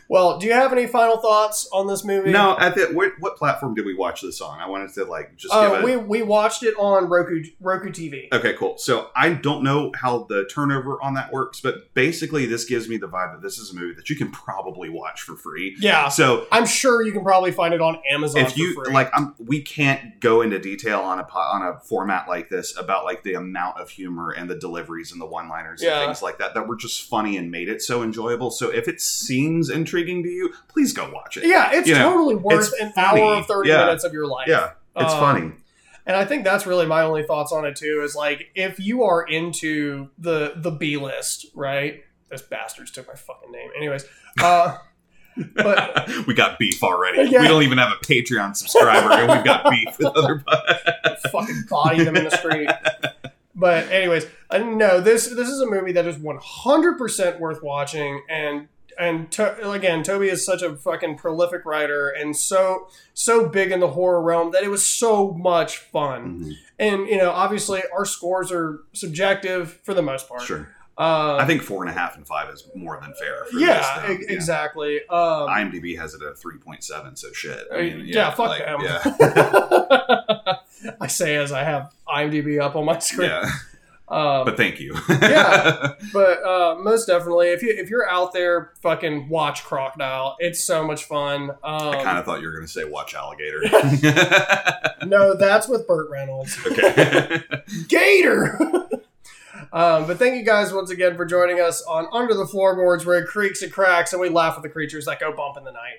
well, do you have any final thoughts on this movie? no at the what, what platform did we watch this on i wanted to like just uh, give it we we watched it on Roku Roku TV. Okay, cool. So I don't know how the turnover on that works, but basically this gives me the vibe that this is a movie that you can probably watch for free. Yeah, So I'm sure you can probably find it on Amazon if you free. like, I'm, we can't go into detail on a on a format like this about like the amount of humor and the deliveries and the one liners Yeah. and things like that that were just funny and made it so enjoyable. So if it seems intriguing to you, please go watch it. yeah, it's you know, totally worth it's an funny. hour of 30 Yeah. minutes of your life. Yeah, it's Um, funny. And I think that's really my only thoughts on it too. Is like if you are into the the B list, right? Those bastards took my fucking name. Anyways, uh, but we got beef already. Yeah. We don't even have a Patreon subscriber, and we've got beef with other. fucking body them in the street. But anyways, uh, no, this this is a movie that is one hundred percent worth watching, and and to, again, Tobe is such a fucking prolific writer and so so big in the horror realm that it was so much fun. Mhm. And you know, obviously, our scores are subjective for the most part. Sure. Uh, I think four and a half and five is more than fair. For yeah, e- exactly. Um, IMDb has it at three point seven, so shit. Uh, yeah, fuck them. Yeah, I say as I have IMDb up on my screen. yeah. Um, But thank you. Yeah. But uh, most definitely, if you if you're out there, fucking watch Crocodile. It's so much fun. I kind Um, of thought you were going to say watch alligator. no, that's with Burt Reynolds. okay. Gator. um, but thank you guys once again for joining us on Under the Floorboards, where it creaks and cracks, and we laugh at the creatures that go bump in the night.